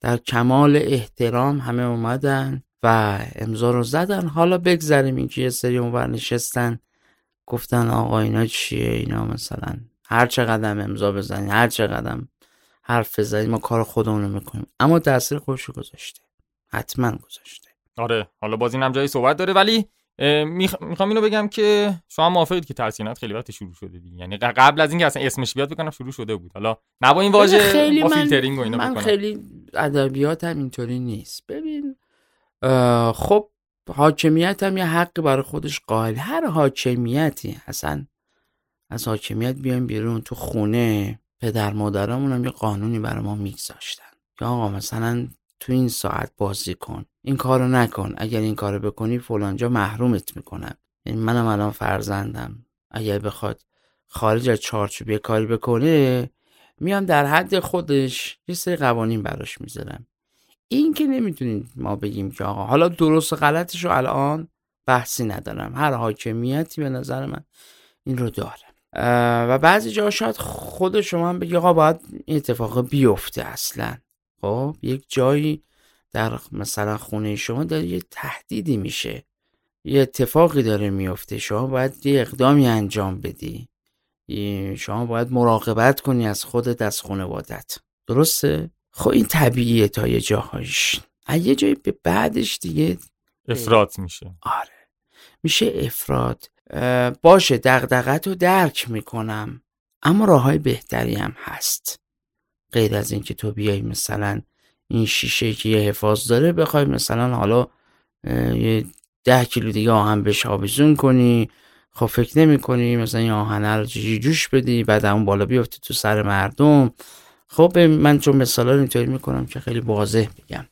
در کمال احترام همه اومدن. و امضا رو زدن. حالا بگذریم اینکه یه سری اونور نشستن. گفتن آقا اینا چیه؟ اینا مثلا هر چه قدم امضا بزنید هر چه قدم حرف بزنید ما کار خودمون رو می‌کنیم. اما تاثیر خودش گذاشته. حتما گذاشته. آره حالا باز اینم جایی صحبت داره. ولی می‌خوام اینو بگم که شما موافقید که ترسینات خیلی وقت شروع شده دیگه. یعنی قبل از اینکه اصلا اسمش بیاد بکنم شروع شده بود. حالا نه با این واژه با فیلترینگ و اینا من بکنم. خیلی ادبیاتم اینطوری نیست. ببین خب حاکمیت هم یه حقی برای خودش قائل. هر حاکمیتی اصلا از حاکمیت بیایم بیرون. تو خونه پدر مادرمون هم یه قانونی برای ما میگذاشتن. که آقا مثلا تو این ساعت بازی کن. این کارو نکن. اگر این کارو بکنی فلانجا محرومت می‌کنم یعنی منم الان فرزندم. اگر بخواد خارج از چارچوب یه کاری بکنه میام در حد خودش یه سری قوانین براش می‌ذارم. این که نمی‌تونیم ما بگیم که آقا حالا درست و غلطش رو الان بحثی ندارم. هر حاکمیتی به نظر من این رو داره. و بعضی جا شاید خود شما هم بگی آقا باید این اتفاق بیفته اصلا. خب یک جایی در مثلا خونه شما داره یه تهدیدی میشه. یه اتفاقی داره میفته. شما باید یه اقدامی انجام بدی. شما باید مراقبت کنی از خودت از خانوادت. درسته؟ خب این طبیعیه تا یه جاهایش. از یه جایی به بعدش دیگه افراد میشه. آره. میشه افراد باشه دقدقت رو درک می‌کنم. اما راه های بهتری هم هست. غیر از اینکه تو بیای مثلا این شیشه که یه حفاظ داره بخوای مثلا حالا یه ده کیلو دیگه آهن بهش آویزون کنی. خب فکر نمی کنی مثلا این آهنه رو جوش بدی بعد اون بالا بیفته تو سر مردم. خب من چون مثالا رو اینطوری می‌کنم که خیلی واضح بگم.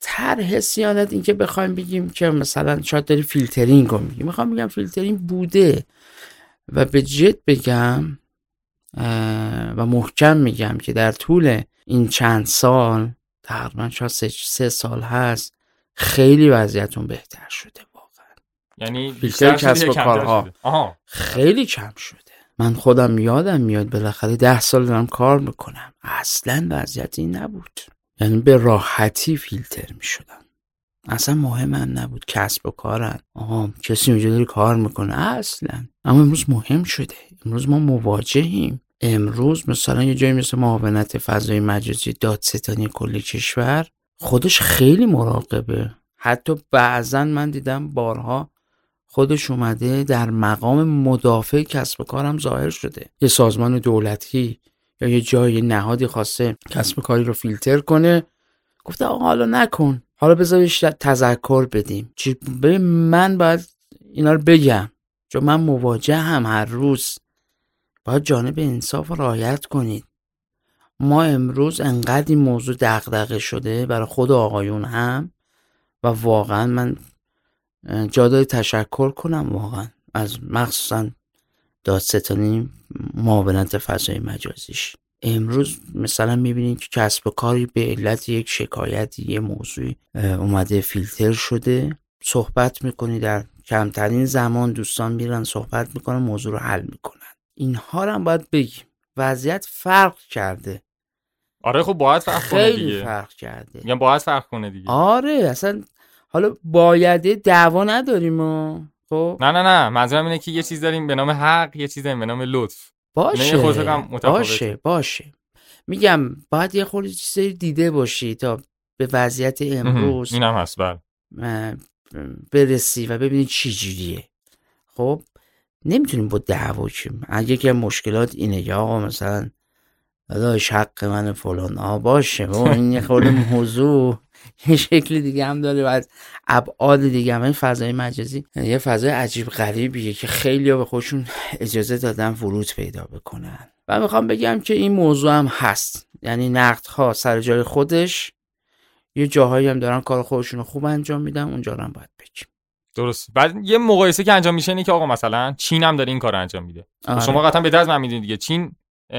طرح صیانت این که بخوایم بگیم که مثلا شاید داری فیلترینگ رو میگیم می‌خوام بگم فیلترینگ بوده و به جد بگم و محکم میگم که در طول این چند سال تقریبا شاید سه, سال هست خیلی وضعیتون بهتر شده واقعا. یعنی فیلتر کسب و کارها؟ خیلی کم شده. من خودم یادم میاد بالاخره ده سال دارم کار می‌کنم. اصلا وضعیتی نبود. یعنی به راحتی فیلتر می‌شدن اصلا مهم من نبود. کسب و کارن آها کسی اونجا داره کار می‌کنه. اصلا. اما امروز مهم شده. امروز ما مواجهیم. امروز مثلا یه جایی مثل معاونت فضای مجازی دادستانی کل کشور خودش خیلی مراقبه. حتی بعضا من دیدم بارها خودش اومده در مقام مدافع کسب و کارم ظاهر شده. یه سازمان دولتی یا یه جای نهادی خواسته کسب و کاری رو فیلتر کنه. گفته آقا حالا نکن. حالا بذارش تذکر بدیم. چی؟ من باید اینا رو بگم. چون من مواجه هم هر روز. باید جانب انصاف رعایت کنید. ما امروز انقدر این موضوع دغدغه شده برای خود آقایون هم و واقعا من جا تشکر کنم واقعا. از مخصوصا دادستانی معاونت فضای مجازیش. امروز مثلا می‌بینید که کسب و کاری به علت یک شکایتی یه موضوعی اومده فیلتر شده. صحبت می‌کنی در کمترین زمان دوستان میرن صحبت می‌کنن موضوع رو حل می‌کنن. اینها رو هم باید بگیم. وضعیت فرق کرده. آره خب باید فرق کنه دیگه. خیلی فرق کرده. میگم باید فرق کنه دیگه. آره اصلا حالا باید دعوا نداریم و خب؟ نه نه نه. منظورم اینه که یه چیز داریم به نام حق یه چیز داریم به نام لطف. باشه. باشه باشه. میگم باید یه خورده چیزی دیده باشی تا به وضعیت امروز اینم هست بله. برسی و ببینی چی جوریه. خب؟ نمی‌تونیم با دعوا کنیم اگه که مشکلات اینه یا آقا مثلا داداش حق من فلان. آ باشه. و این یه خورده موضوع. یه شکل دیگه هم داره و از ابعاد دیگه هم. این فضای مجازی یه فضای عجیب غریبیه که خیلی به خودشون اجازه دادن ورود پیدا بکنن. و می‌خوام بگم که این موضوع هم هست. یعنی نقد ها سر جای خودش. یه جاهایی هم دارن کار خودشون رو خوب انجام میدن اونجا هم باید بگیم. درست. بعد یه مقایسه که انجام میشه اینه که آقا مثلا چین هم داره این کار انجام میده. آره. شما قطعا به از من می‌دونید دیگه. چین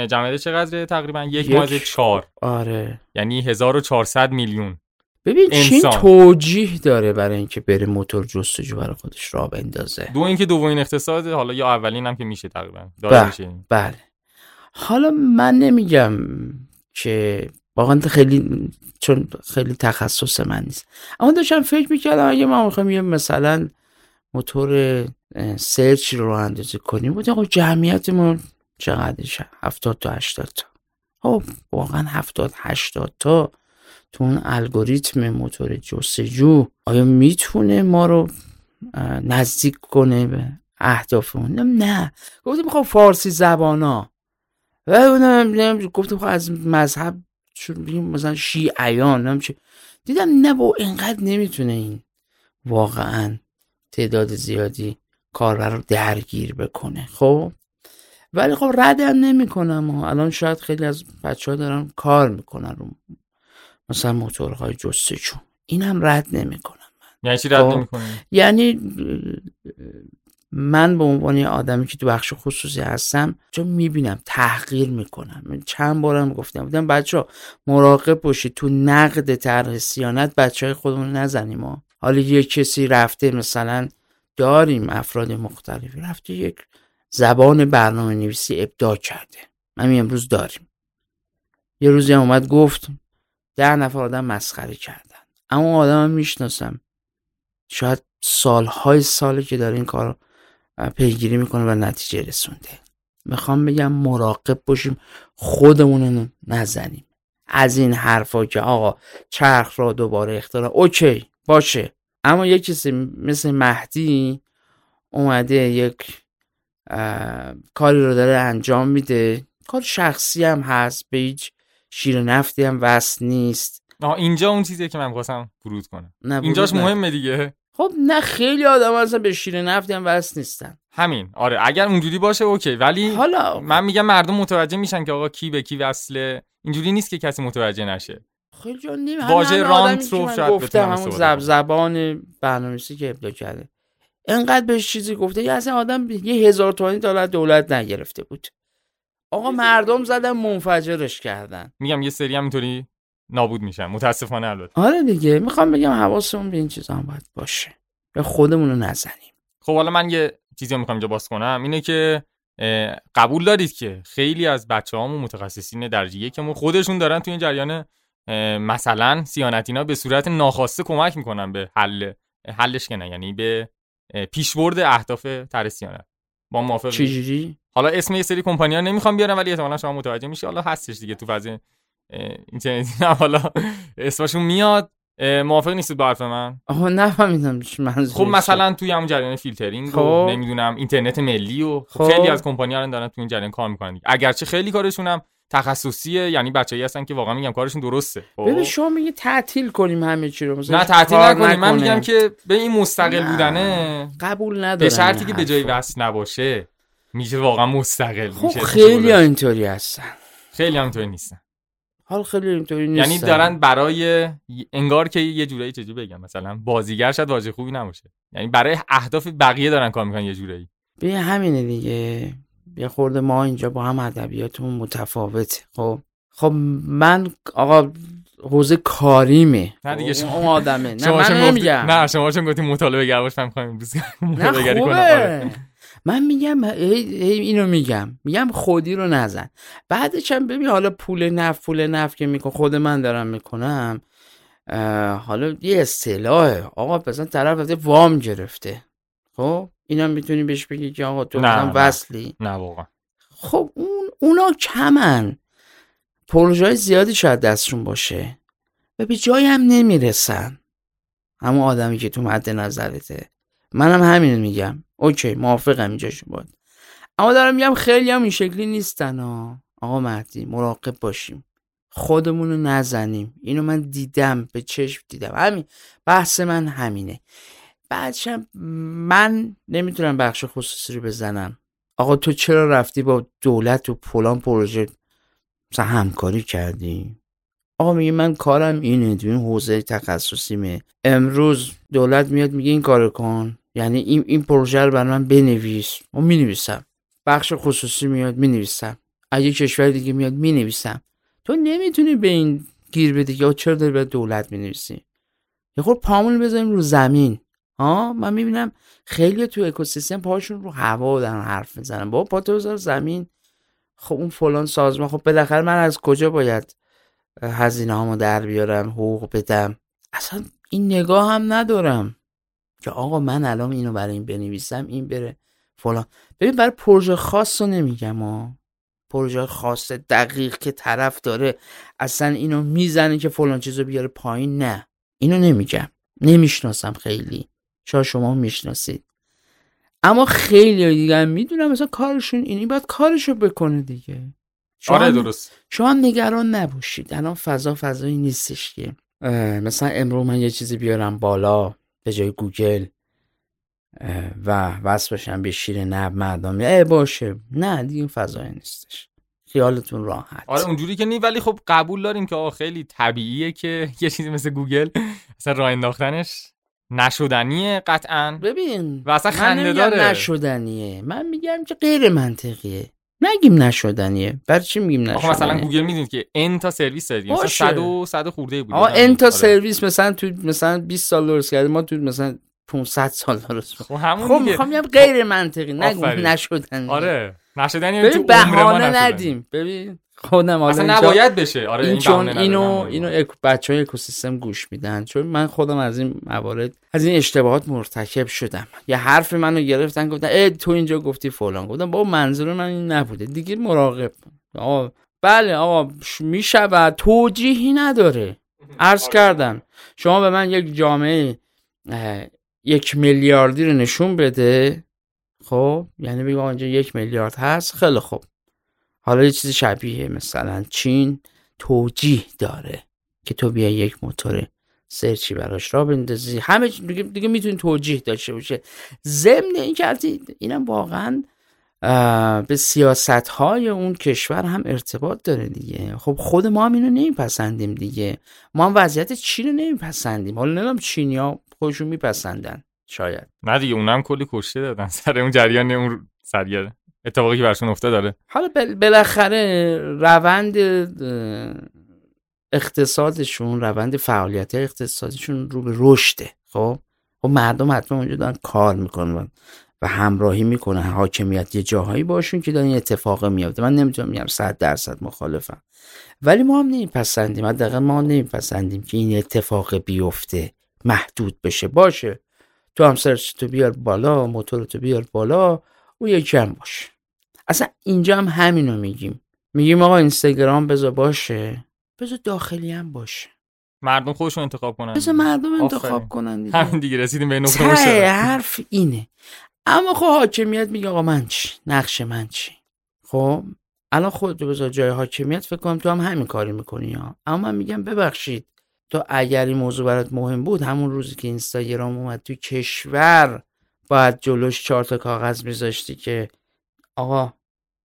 جمعیت چقدره تقریبا؟ یک, یک... چهار. آره. یعنی 1400 میلیون. ببین چین توجیه داره برای اینکه بره موتور جستجو برای خودش را بندازه. دو اینکه دومین اقتصاد حالا یا اولین هم که میشه تقریبا. بله بله. حالا من نمیگم که واقعا خیلی چون خیلی تخصص من نیست. اما داشتم فکر می‌کردم اگه ما می‌خوایم یه مثلا موتور سرچ رو اندازه کنیم بود خب جمعیتمون چقدرش هفتاد تا هشتاد تا. خب واقعا هفتاد هشتاد تا. تو اون الگوریتم موتور جستجو آیا می‌تونه ما رو نزدیک کنه به اهدافمون؟ نه گفتم می‌خوام فارسی زبانا. و گفتم خب از مذهب مثلا شیعیان دیدم نه با اینقدر نمی‌تونه این واقعا تعداد زیادی کاربر رو درگیر بکنه. خب؟ ولی خب رد هم نمی‌کنم الان شاید خیلی از بچه ها دارن کار می‌کنن رو مثلا موتورهای جستجو این هم رد نمی‌کنم من. یعنی چی رد خب، یعنی من به عنوان یه آدمی که تو بخش خصوصی هستم چون می‌بینم تحقیر می‌کنم. چند بارم گفتم بودم بچه ها مراقب باشید. تو نقد طرح سیانت بچه های خودمون نزنیم ها. حالا یه کسی رفته مثلا داریم افراد مختلفی رفته یک زبان برنامه نویسی ابداع کرده. همین امروز داریم. یه روزی هم اومد گفت ده نفر آدم مسخره کردن. اما آدم هم می‌شناسم. شاید سالهای ساله که داره این کار پیگیری می‌کنه و نتیجه رسونده. می‌خوام بگم مراقب باشیم خودمون نزنیم. از این حرفا که آقا چرخ را دوباره اختراع اوکی باشه. اما یک کسی مثل مهدی اومده یک کاری رو داره انجام میده. کار شخصی هم هست به هیچ شیر نفتی هم وصل نیست. آه اینجا اون چیزیه که من خواستم فرود کنم. اینجاش مهمه دیگه. خب نه خیلی آدم اصلا به شیر نفتی هم وصل نیستن. همین. آره اگر اونجوری باشه اوکی. ولی حالا من میگم مردم متوجه میشن که آقا کی به کی وصله. اینجوری نیست که کسی متوجه نشه. خیلی جان نیم. واژه رانت رو شاید گفتم همون زب زبان برنامه‌نویسی که ابدا کرده. انقدر بهش چیزی گفته که اصلا آدم یه هزار تومانی دولت نگرفته بود. آقا مردم زدن منفجرش کردن. میگم یه سری هم اینطوری نابود میشن. متاسفانه البته. آره دیگه می‌خوام بگم حواسمون به این چیزا هم باید باشه. به خودمون رو نزنیم. خب حالا من یه چیزی می‌خوام اینجا باز کنم. اینه که قبول دارید که خیلی از بچه هامون متخصصین درجه که خودشون دارن تو این جریان مثلا سیانتینا به صورت ناخواسته کمک می‌کنن به حل حلش که نه یعنی به پیشبرد اهداف طرح سیانت. با موافق چجوری حالا اسم یه سری کمپانی ها نمی‌خوام بیارم ولی احتمالاً شما متوجه میشی. حالا هستش دیگه تو فاز اینترنتی نه حالا اسمشون میاد. موافق نیستید با حرف من؟ آها نفهمیدم خب مثلا توی همون جریان فیلترینگ خب. نمی‌دونم اینترنت ملی و خب. خیلی از کمپانی ها دارن تو این جریان کار می‌کنن اگرچه خیلی کارشون هم تخصصیه یعنی بچه‌ای هستن که واقعا میگم کارشون درسته. خب. ببین شما میگی تعطیل کنیم همه چی رو نه تعطیل نکنیم. من میگم که به این مستقل بودنه قبول ندارم به شرطی که به جای وصل نباشه میشه واقعا مستقل خب خیلی اینطوری هستن. خیلی هم اینطوری نیستن. حال خیلی اینطوری نیستن. یعنی دارن برای انگار که یه جورایی چجوری بگم مثلا بازیگر شاید واژه خوبی نباشه. یعنی برای اهداف بقیه دارن کار می‌کنن یه جورایی. به همینه دیگه. یه خورده ما اینجا با هم ادبیاتمون متفاوته. خب؟ خب من آقا حوزه کاریمه. نه دیگه شما اون آدمه. نه من نمیگم. نه شما چون گفتی مطالبه گر باش من مطالعه کنم. آره. من میگم اینو میگم. میگم خودی رو نزن. بعدش هم ببین حالا پول نف پول نف که میکن خود من دارم می‌کنم حالا یه اصطلاحه. آقا مثلا طرف وام گرفته. خب؟ اینا می‌تونی بهش بگی که آقا تو نه وصلی. نه واقعا. خب اون اونا کمن. پروژه زیادی شاید دستشون باشه. و به جایی هم نمی‌رسن. همون آدمی که تو مد نظرته. منم همین میگم. اوکی موافقم اینجا باید اما دارم میگم خیلی هم این شکلی نیستن ها آقا مهدی مراقب باشیم. خودمون رو نزنیم. اینو من دیدم به چشم دیدم. همین بحث من همینه. بعدشم من نمی‌تونم بخش خصوصی رو بزنم. آقا تو چرا رفتی با دولت و پلان پروژه مثلا همکاری کردی؟ آقا میگه من کارم اینه تو این حوزه تخصصیمه. امروز دولت میاد میگه این کار کن. یعنی این, این پروژه رو برای من بنویس. و می‌نویسم. بخش خصوصی میاد می‌نویسم. اگه کشور دیگه میاد می‌نویسم. تو نمی‌تونی به این گیر بدی که چرا داری به دولت می‌نویسی؟ یه خور پامون بذاریم رو زمین. ها؟ من می‌بینم خیلی تو اکوسیستم پاشون رو هوا دارن حرف می‌زنن. با پا تو زمین. خب اون فلان سازمان خب بالاخره من از کجا باید هزینه هامو در بیارم حقوق بدم؟ اصلا این نگاه هم ندارم. که آقا من الان اینو برای این بنویسم این بره فلان. ببین برای پروژه خاص رو نمیگم ها. پروژه خاص دقیق که طرف داره اصلا اینو می‌زنه که فلان چیزو بیاره پایین نه. اینو نمیگم. نمی‌شناسم خیلی. شاید شما می‌شناسید. اما خیلی دیگه می‌دونم مثلا کارشون اینی باید کارشو بکنه دیگه. شما آره درست. شما نگران نباشید. الان فضا فضایی نیستش که. مثلا امرو من یه چیزی بیارم بالا به جای گوگل. و وصل بشم به شیر نب مردم. ای باشه. نه دیگه فضایی نیستش. خیالتون راحت. آره اونجوری که نی ولی خب قبول داریم که آقا خیلی طبیعیه که یه چیزی مثل گوگل مثلا راه انداختنش نشدنیه قطعا؟ ببین و اصلا خنده داره. نشدنیه. من میگم که غیر منطقیه. نگیم نشدنیه. برای چی میگیم نشدنیه مثلا گوگل می‌دونید که ان تا سرویس داریم مثلا 100 و 100 خورده بود آقا ان تا آره. سرویس مثلا تو مثلا 20 سال درست کردیم ما تو مثلا 500 سال درست خب همون خب می‌خوام بگم غیر منطقی. نگیم نشدنیه. آره. نشدنی ببین بهانه ندیم. ببین خودم اصلا نباید بشه. آره این این چون اینو. اینو. بچه های اکوسیستم گوش میدن. چون من خودم از این موارد از این اشتباهات مرتکب شدم. یه حرف منو گرفتن گفتن اه تو اینجا گفتی فلان. گفتم بابا منظور من این نبوده. دیگه مراقب آقا بله آقا می‌شود. توجیهی نداره. عرض کردم. شما به من یک جامعه یک میلیاردی رو نشون بده. خب یعنی بگو اینجا یک میلیارد هست. خیلی خوب. حالا یه چیز شبیه مثلا چین توجیه داره که تو بیا یک موتور سرچی براش را بندازی. همه دیگه, دیگه می‌تونی توجیه داشته باشه. ضمن این که اینم واقعا به سیاست های اون کشور هم ارتباط داره دیگه. خب خود ما هم اینو نمیپسندیم دیگه. ما هم وضعیت چین رو نمیپسندیم. حالا نمی‌دونم چینیا خودشون میپسندن شاید. نه دیگه اونم کلی کشته دادن. سر اون جریان اون سریع اتفاقی که برشون افتاد داره. حالا بالاخره روند اقتصادشون روند فعالیت اقتصادشون رو به رشده. خب؟ خب مردم حتما اونجا دارن کار می‌کنن و همراهی می‌کنن. حاکمیت یه جاهایی باشون که دارن اتفاق میافته. من نمی‌تونم میگم صد درصد مخالفم. ولی ما هم نمیپسندیم. حداقل ما نمیپسندیم که این اتفاق بیفته محدود بشه. باشه. تو هم سرچ تو بیار بالا موتور تو بیار بالا. او یکی هم باشه. اصلا اینجا هم همینو میگیم. میگیم آقا اینستاگرام بذار باشه. بذار داخلی هم باشه. مردم خودشون انتخاب کنن بذار مردم. انتخاب کنن دیگه. همین دیگه رسیدیم به نقطه حرف اینه. اما خب حاکمیت میگه آقا من چی؟ نقش من چی؟ خب الان خودتو بذار جای حاکمیت فکر کنم تو هم همین کاری می‌کنی ها. اما من میگم ببخشید تو اگر این موضوع برات مهم بود همون روزی که اینستاگرام اومد تو کشور باید جلوش چهار تا کاغذ میذاشتی که آقا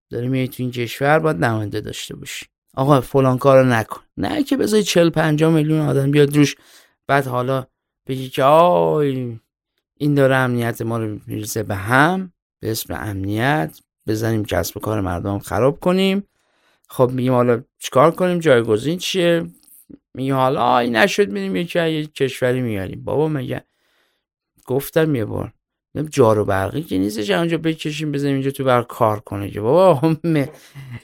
داری میای تو این کشور باید نماینده داشته باشی. آقا فلان کارو نکن. نه که بذاری 40 50 میلیون آدم بیاد روش. بعد حالا بگی که آی این داره امنیت ما رو می‌رسه به هم به اسم امنیت. بزنیم کسب و کار مردم خراب کنیم. خب میگیم حالا چیکار کنیم؟ جایگزین چیه؟ میگیم حالا این نشد میریم یکی کشوری میاریم بابا مگه؟ گفتم یه بار. جارو برقی که نیستش اونجا بکشیم بزنیم اینجا تو بر کار کنه که بابا.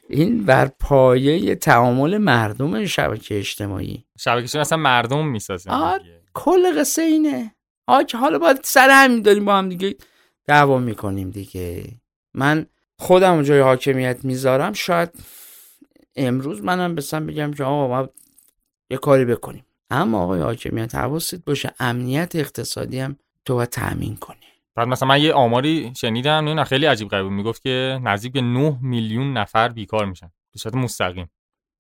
این بر پایه تعامل مردم شبکه اجتماعی. شبکه اصلا مردم می‌سازن آره. کل قصه اینه. آه که حالا باید سر همین داریم با هم دیگه دعوا می‌کنیم دیگه. من خودم جای حاکمیت می‌ذارم. شاید امروز منم بسم بگم که آقا ما یه کاری بکنیم. اما آقای حاکمیت حواست باشه امنیت اقتصادی هم تو باید تأمین کنی بعد مثلا من یه آماری شنیدم نه خیلی عجیب غریب. می‌گفت که نزدیک به 9 میلیون نفر بیکار میشن. به صورت مستقیم.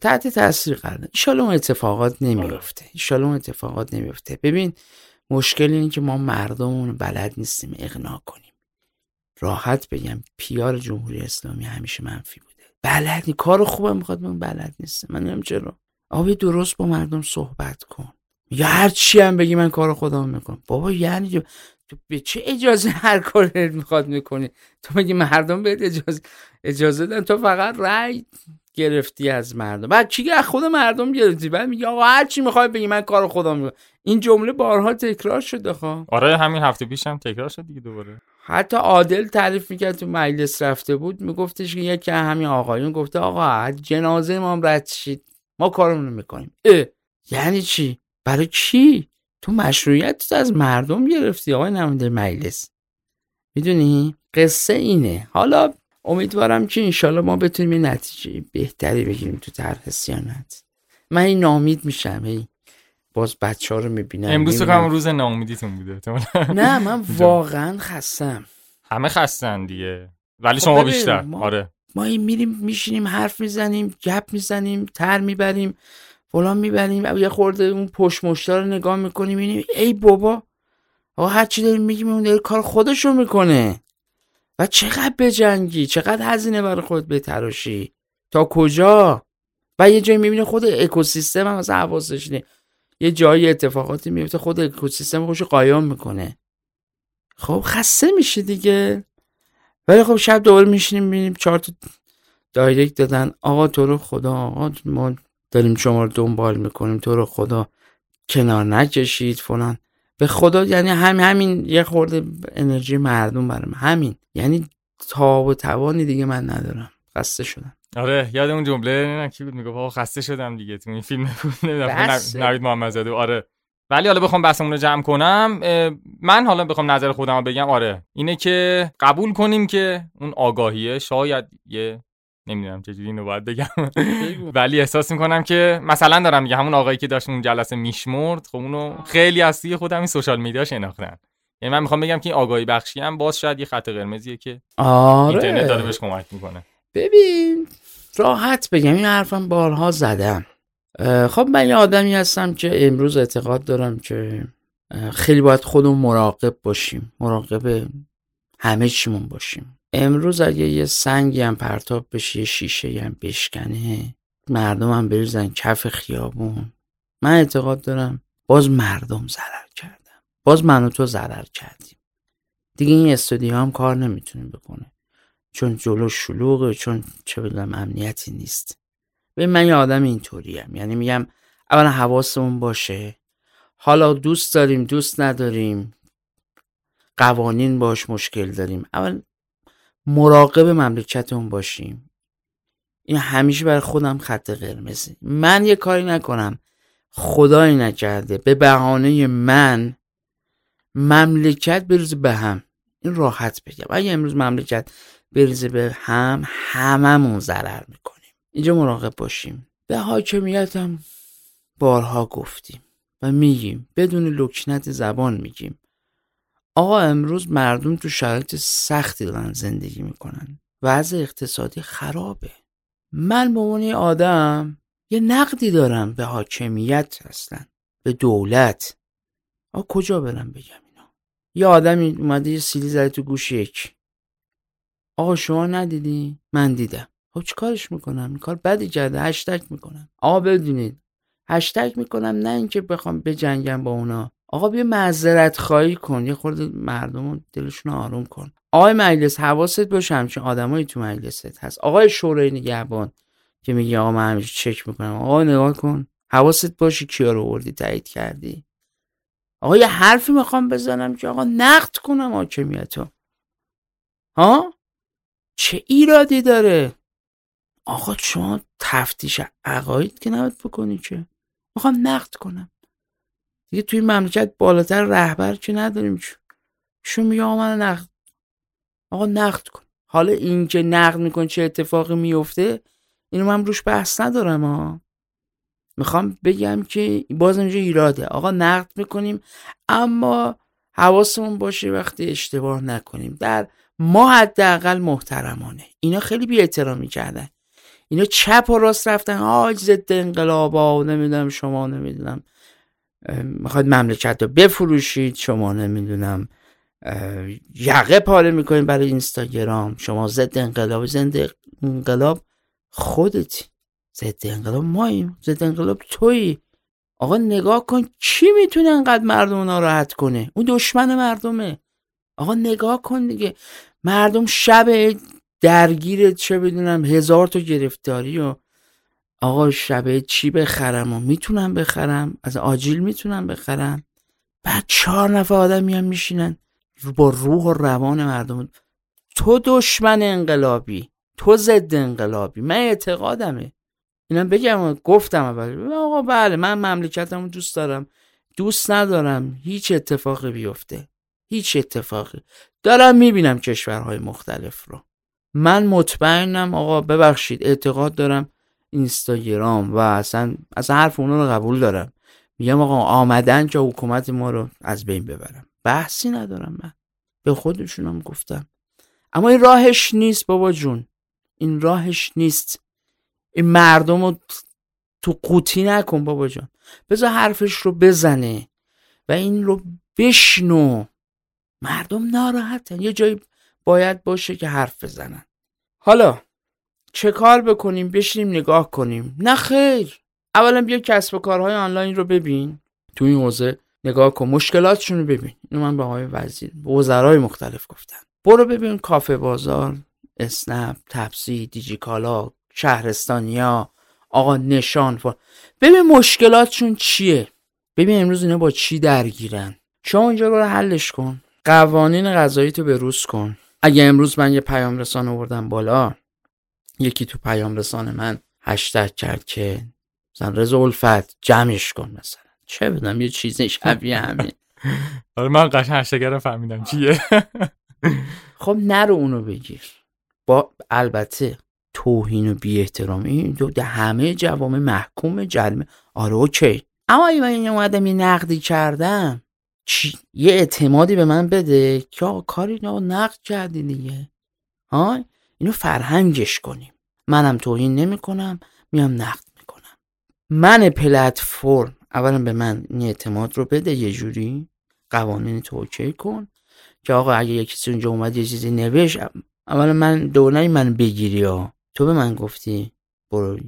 تحت تاثیر قرار. ایشالا اون اتفاقات نمیفته ایشالا اون اتفاقات نمیفته ببین مشکل اینه که ما مردممون رو بلد نیستیم اقناع کنیم. راحت بگم پیار جمهوری اسلامی همیشه منفی بوده. بلد نی- کار خوبم می‌خواد من بلد نیستم. من نمی‌دونم چرا. آبی درست با مردم صحبت کن. یا هر چی هم بگی من کار خودم می‌کنم. بابا یعنی تو به چه اجازه هر کار می‌خواد می‌کنی؟ تو میگی مردم بهت اجازه اجازه دادن؟ تو فقط رأی گرفتی از مردم. بعد کی از خود مردم گرفتی؟ بعد میگه آقا هر چی می‌خوای بگی من کار خودم می‌کنم. این جمله بارها تکرار شده خب. آره همین هفته پیش هم تکرار شد دیگه دوباره. حتی عادل تعریف می‌کرد تو مجلس رفته بود میگفتش که یکی از همین آقایون گفته آقا از جنازه ما هم رد شید. ما کارمون رو می‌کنیم. اه یعنی چی؟ برای کی تو مشروعیت تو از مردم گرفتی آقای نماینده مجلس. می‌دونی؟ قصه اینه. حالا امیدوارم که انشالله ما بتونیم یه نتیجه بهتری بگیریم تو طرح سیانت. من این نامید میشم هی. باز بچه ها رو می‌بینم امروز فکر کنم روز ناامیدیتون بوده. نه من واقعا خستم همه خستن دیگه. ولی خب شما بیشتر. ما- آره. ما این میریم میشینیم حرف می‌زنیم گپ می‌زنیم تر می‌بریم. فلان می‌بریم یه خورده اون پشت مشتا رو نگاه می‌کنیم اینیم ای بابا آقا هر چی داریم میگیم اون داره کار خودشو می‌کنه. و چقدر بجنگی چقدر هزینه برای خود بتراشی تا کجا؟ و یه جایی می‌بینه خود اکوسیستم هم مثلا حواسش نیست. یه جایی اتفاقاتی میفته خود اکوسیستم خوش قایام می‌کنه. خب خسته میشه دیگه. ولی خب شب دوباره میشینیم می‌بینیم چهار تا دایرکت دادن. آقا تو رو خدا آقا ما داریم شما رو دنبال می‌کنیم تو رو خدا کنار نکشید فلان. به خدا یعنی هم همین یه خورده انرژی مردم برام. همین. یعنی تاب و توانی دیگه من ندارم. خسته شدم. آره یاد اون جمله نه کی بود می‌گفت خسته شدم دیگه. تو این فیلم بود نوید محمدزاده. آره. ولی حالا بخوام بحثمون رو جمع کنم من حالا بخوام نظر خودم رو بگم. آره. اینه که قبول کنیم که اون آگاهیه. شاید یه نمی‌دونم چجوری اینو باید بگم. ولی احساس می‌کنم که مثلا دارم میگم همون آقایی که داشت اون جلسه میشمرد خب اونو خیلی از توی خودم این سوشال میدیا شناختن. یعنی من می‌خوام بگم که این آگاهی بخشی هم باز شاید یه خط قرمزیه که آره. اینترنت داره بهش کمک می‌کنه. ببین راحت بگم این حرفم بارها زدم. خب من یه آدمی هستم که امروز اعتقاد دارم که خیلی باید خودمون مراقب باشیم مراقب همه چیمون باشیم. امروز اگه یه سنگی هم پرتاب بشه یه شیشه هم بشکنه مردم هم بریزن کف خیابون. من اعتقاد دارم باز مردم ضرر کردم باز من و تو ضرر کردیم. دیگه این استودیو هم کار نمی‌تونه بکنه. چون جلو شلوغه چون چه بدونم امنیتی نیست. به من یه آدم اینطوریم یعنی میگم اولا حواسمون باشه. حالا دوست داریم دوست نداریم. قوانین باش مشکل داریم. اول مراقب مملکتمون باشیم. این همیشه برای خودم خط قرمزی من یه کاری نکنم. خدایی نکرده. به بهانه من مملکت بریزه به هم. این راحت بگم. اگه امروز مملکت بریزه به هم هممون ضرر می‌کنیم. اینجا مراقب باشیم. به حاکمیت هم بارها گفتیم و میگیم. بدون لکنت زبان میگیم. آقا امروز مردم تو شرایط سختی دارن زندگی می‌کنن. وضع اقتصادی خرابه. من به عنوان آدم یه نقدی دارم به حاکمیت هستن به دولت. آقا کجا برم بگم اینا یه آدمی اومده یه سیلی زده تو گوش یک. آقا شما ندیدی؟ من دیدم. خب کارش می‌کنم؟ این کار بدی کرده. هشتگ می‌کنم. آقا بدونید. هشتگ می‌کنم نه اینکه بخوام بجنگم با اونا. آقا بیا معذرت خواهی کن یه خورده مردم دلشون آروم کن. آقای مجلس حواست باشه همچین آدمایی تو مجلست هست. آقای شورای نگهبان که میگی آقا من همیشه چک می‌کنم. آقا نگاه کن. حواست باشه کیا رو وردی تایید کردی. آقا یه حرفی می‌خوام بزنم که آقا نقد کنم حاکمیتو. ها؟ چه ایرادی داره؟ آقا شما تفتیش عقاید که نباید بکنی که. می‌خوام نقد کنم. دیگه توی مملکت بالاتر رهبر که نداریم؟ شو میگه آقا من نقد آقا نقد کن. حالا این که نقد میکن چه اتفاقی میفته اینو من روش بحث ندارم ها می‌خوام بگم که باز اینجا ایراده. آقا نقد می‌کنیم اما حواسمون باشه وقتی اشتباه نکنیم. در ما حداقل محترمانه. اینا خیلی بی احترامی کردن. اینا چپ و راست رفتن. آج ضد انقلاب ها نمی‌دونم شما نمی‌دونم. می‌خواد مملکت رو بفروشید شما نمی‌دونم یقه پاره می‌کنید برای اینستاگرام. شما ضد انقلاب زنده انقلاب خودتی. ضد انقلاب ماییم ضد انقلاب تویی. آقا نگاه کن کی می‌تونه انقدر مردم ناراحت کنه؟ اون دشمن مردمه. آقا نگاه کن دیگه. مردم شب درگیر چه بدونم هزار تا گرفتاری و آقا شبه چی بخرم و می‌تونم بخرم؟ از آجیل می‌تونم بخرم؟ بعد چهار نفر آدم میان میشینن. با روح و روان مردم. تو دشمن انقلابی. تو ضد انقلابی. من اعتقادمه. اینا بگم گفتم اول. آقا بله من مملکتمو دوست دارم. دوست ندارم. هیچ اتفاقی بیفته. هیچ اتفاقی. دارم می‌بینم کشورهای مختلف رو. من مطمئنم آقا ببخشید اعتقاد دارم اینستاگرام و اصلا از حرف اونا رو قبول دارم. میگم آقا آمدن که حکومت ما رو از بین ببرم. بحثی ندارم من. به خودشونم گفتم. اما این راهش نیست بابا جون. این راهش نیست. این مردم رو تو قوطی نکن بابا جان. بذار حرفش رو بزنه و این رو بشنو. مردم ناراحتن. یه جایی باید باشه که حرف بزنن. حالا چه کار بکنیم؟ بشینیم نگاه کنیم. نه خیر. اولا بیا کسب و کارهای آنلاین رو ببین. تو این حوزه نگاه کن. مشکلاتشون رو ببین. اینو من به آقای وزیر به وزرای مختلف گفتم. برو ببین کافه بازار اسنپ تپسی دیجیکالا شهرستانیا آقا نشان فر. ببین مشکلاتشون چیه؟ ببین امروز اینا با چی درگیرن؟ شما اینجا رو حلش کن. قوانین غذایی تو به روز کن. اگه امروز من یه پیام رسان آوردم بالا یکی تو پیام رسان من هشتگ کرد که مثلا رضا الفت جمعش کن مثلا. چه بدم یه چیزی شبیه همین. آره من قشنگ هشتگ فهمیدم. چیه؟ خب نرو اونو بگیر. با البته توهین و بی احترام این دو همه جوامع محکوم جرمه آره اوکی. اما اگه من اومدم یه نقدی کردم چی؟ یه اعتمادی به من بده؟ که کاری نقد کردی دیگه؟ ها اینو فرهنگش کنیم. منم توهین نمی کنم میام نقد می‌کنم. من پلتفرم اولا به من این اعتماد رو بده یه جوری. قوانین تو اوکی کن که آقا اگه یه کسی اونجا اومد یه چیزی نوشت اولا من دونه من بگیری ها. تو به من گفتی برو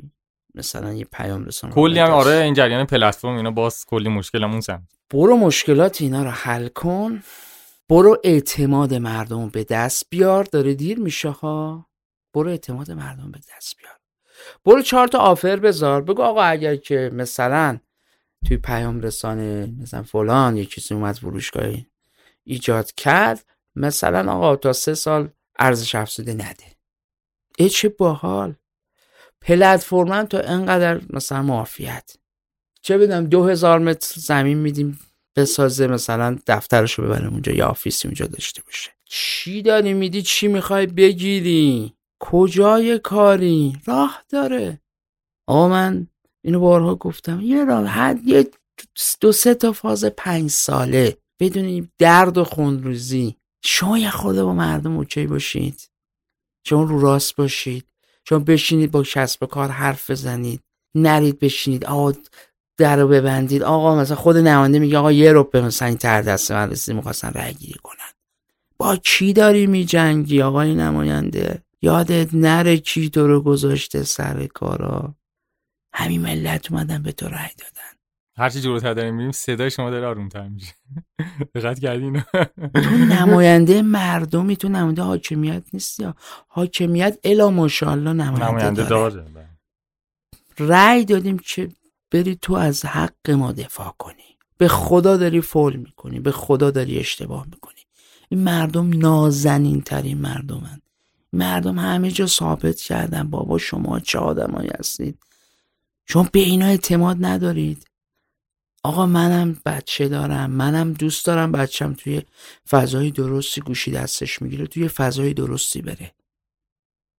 مثلا یه پیام رسان کلی هم آره این جریان پلتفرم اینا باز کلی مشکلمون سم برو مشکلات اینا رو حل کن. برو اعتماد مردم به دست بیار. داره دیر میشه ها. برو اعتماد مردم به دست بیار. برو چهار تا آفر بذار. بگو آقا اگر که مثلا توی پیام رسانه مثلا فلان یه کسی اومد فروشگاهی ایجاد کرد مثلا آقا تا سه سال ارزش افزوده نده. ای چه باحال. پلتفرمن تا انقدر مثلا معافیت. چه بدم دو هزار متر زمین میدیم. بسازه مثلا دفترشو ببره اونجا یا office ی اونجا داشته باشه. چی داری میدی چی می‌خوای بگیری؟ کجای کاری؟ راه داره. آقا من اینو بارها گفتم. یه راه حل یه دو سه تا فاز پنج ساله. بدونی درد و خونریزی شما یه خورده با مردم اوکی باشید. شما رو راست باشید. شما بشینید با کسب کار حرف بزنید. نرید بشینید. آقا در رو ببندید. آقا مثلا خود نماینده میگه آقا یه رو به مثلا این تر دست من رسید می‌خواستن رای گیری کنن. با کی داری میجنگی آقای نماینده؟ یادت نره کی تو رو گذاشته سر کارا. همین ملت اومدن به تو رای دادن. هرچی جلوتر داریم میریم صدای شما داره آرومتر میشه. دقت کردین؟ تو نماینده مردمی تو نماینده حاکمیت نیستی. حاکمیت الا ماشاءالله نماینده, نماینده داره, داره. رأی دادیم که بری تو از حق ما دفاع کنی. به خدا داری فول می‌کنی به خدا داری اشتباه می‌کنی. این مردم نازنین ترین مردمن. مردم همه جا ثابت کردن. بابا شما چه آدمایی هستید؟ شما به اینا اعتماد ندارید. آقا منم بچه دارم. منم دوست دارم بچم توی فضای درستی گوشی دستش می‌گیره توی فضای درستی بره.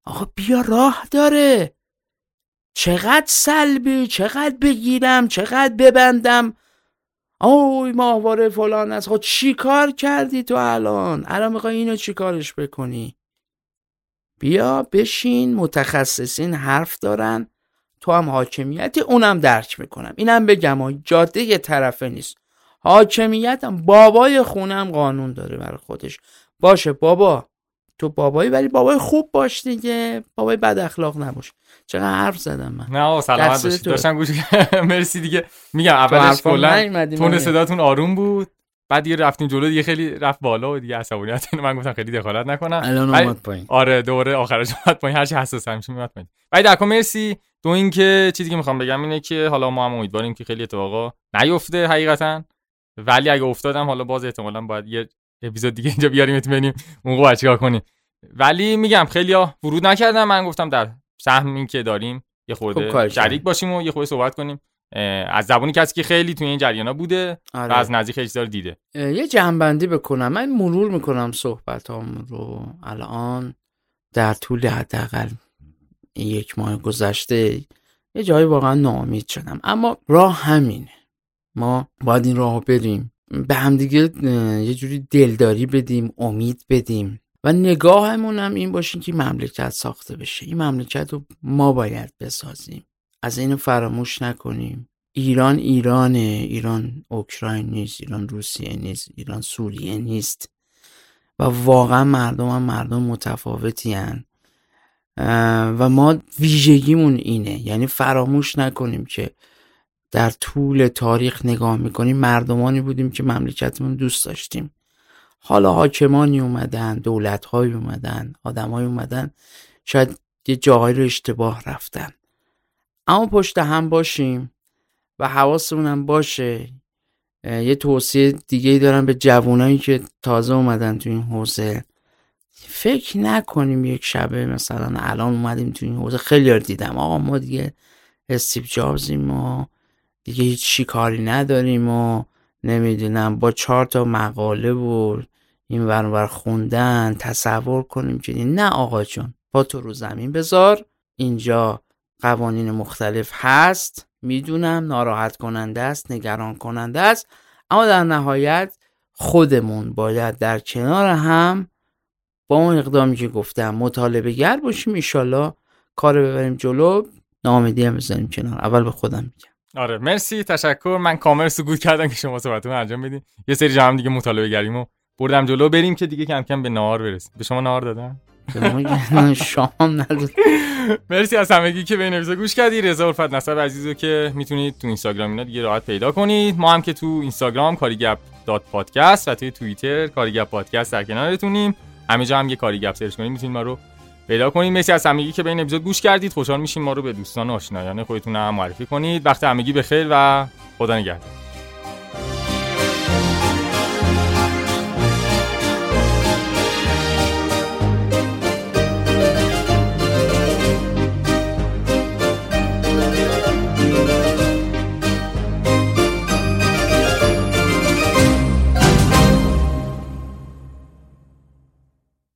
آقا بیا راه داره. چقدر سلبی چقدر بگیرم چقدر ببندم. اوی ماهواره فلان است. خب چی کار کردی تو الان؟ الان می‌خوای اینو چی کارش بکنی؟ بیا بشین متخصصین حرف دارن. تو هم حاکمیتی اونم درک می‌کنم. اینم بگم جاده یه طرفه نیست. حاکمیتم بابای خونم قانون داره برای خودش. باشه بابا. تو بابایی ولی بابای خوب باش دیگه. بابای بد اخلاق نباش. چقدر حرف زدم من. نه سلامت باشید داشتم گوش مرسی دیگه. میگم اولش کلا تون صداتون آروم بود. بعد دیگه رفتیم جلو دیگه خیلی رفت بالا و دیگه عصبانیت من گفتم خیلی دخالت نکنم. الان اومد پایین. آره دوره آخرش اومد پایین. هر چی حساس میشه میاد پایین. ولی در مرسی. دو اینکه چیزی که می‌خوام بگم اینه که حالا ما هم امیدواریم که خیلی اتفاقا نیفته حقیقتا. ولی اگه افتادم حالا باز احتمالا باید یه اپیزود دیگه اینجا بیاریم ببینیم اون وقت چیکار کنیم. ولی میگم خیلی‌ها ورود نکردم من گفتم در سهم این که داریم یه خورده خب، شریک باشیم و یه خورده صحبت کنیم. از زبونی کسی که خیلی توی این جریانا بوده آره. و از نزدیک خیلی دیده. یه جنبندی بکنم. من مرور می‌کنم صحبتام رو الان. در طول حداقل یک ماه گذشته یه جایی واقعا ناامید شدم. اما راه همینه. ما باید این راه بریم. به همدیگه یه جوری دلداری بدیم امید بدیم. و نگاهمون هم این باشیم که مملکت ساخته بشه. این مملکت رو ما باید بسازیم. از اینو فراموش نکنیم. ایران ایرانه. ایران اوکراین نیست ایران روسیه نیست ایران سوریه نیست. و واقعا مردم هم مردم متفاوتی هن. و ما ویژگیمون اینه. یعنی فراموش نکنیم که در طول تاریخ نگاه می‌کنیم مردمانی بودیم که مملکتمون دوست داشتیم. حالا حاکمانی اومدن دولتهایی اومدن آدمهایی اومدن شاید یه جاهایی رو اشتباه رفتن. اما پشت هم باشیم و حواسمون هم باشه یه توصیه دیگه دارم به جوانایی که تازه اومدن تو این حوزه. فکر نکنیم یک شبه مثلا الان اومدیم تو این حوزه. خیلی دیدم. آقا ما دیگه استیو جابزیم و دیگه هیچ کاری نداریم و نمی‌دونم با چهار تا مقاله و این ورور خوندن تصور کنیم که نه آقا جون. با تو رو زمین بذار. اینجا قوانین مختلف هست. می‌دونم ناراحت کننده است نگران کننده است. اما در نهایت خودمون باید در کنار هم با اون اقدامی که گفتم مطالبه گر باشیم. ایشالله کار ببریم جلو. نامیدی هم بزنیم کنار. اول به خودم میگم. آره مرسی تشکر. من کامل سکوت کردم که شما صحبتتون انجام بدین. یه سری جمع دیگه مطالبه گریمو بردم جلو. بریم که دیگه کم کم به نهار برسیم. به شما نهار دادن شام مرسی از همگی که به این اپیزود گوش کردی. رضا الفت نصب عزیزو که می‌تونید تو اینستاگرام اینا دیگه راحت پیدا کنید. ما هم که تو اینستاگرام کاریگپ دات پادکست و توی توییتر کاریگپ پادکست در کنارتونیم. همه جا هم یه کاریگپ سرچ کنید می‌تونید ما رو پیدا کنید. مرسی از همگی که به این اپیزود گوش کردید. خوشحال میشیم ما رو به دوستان و آشنایان خودتون هم معرفی کنید. وقت همگی بخیر و خدا نگهدار.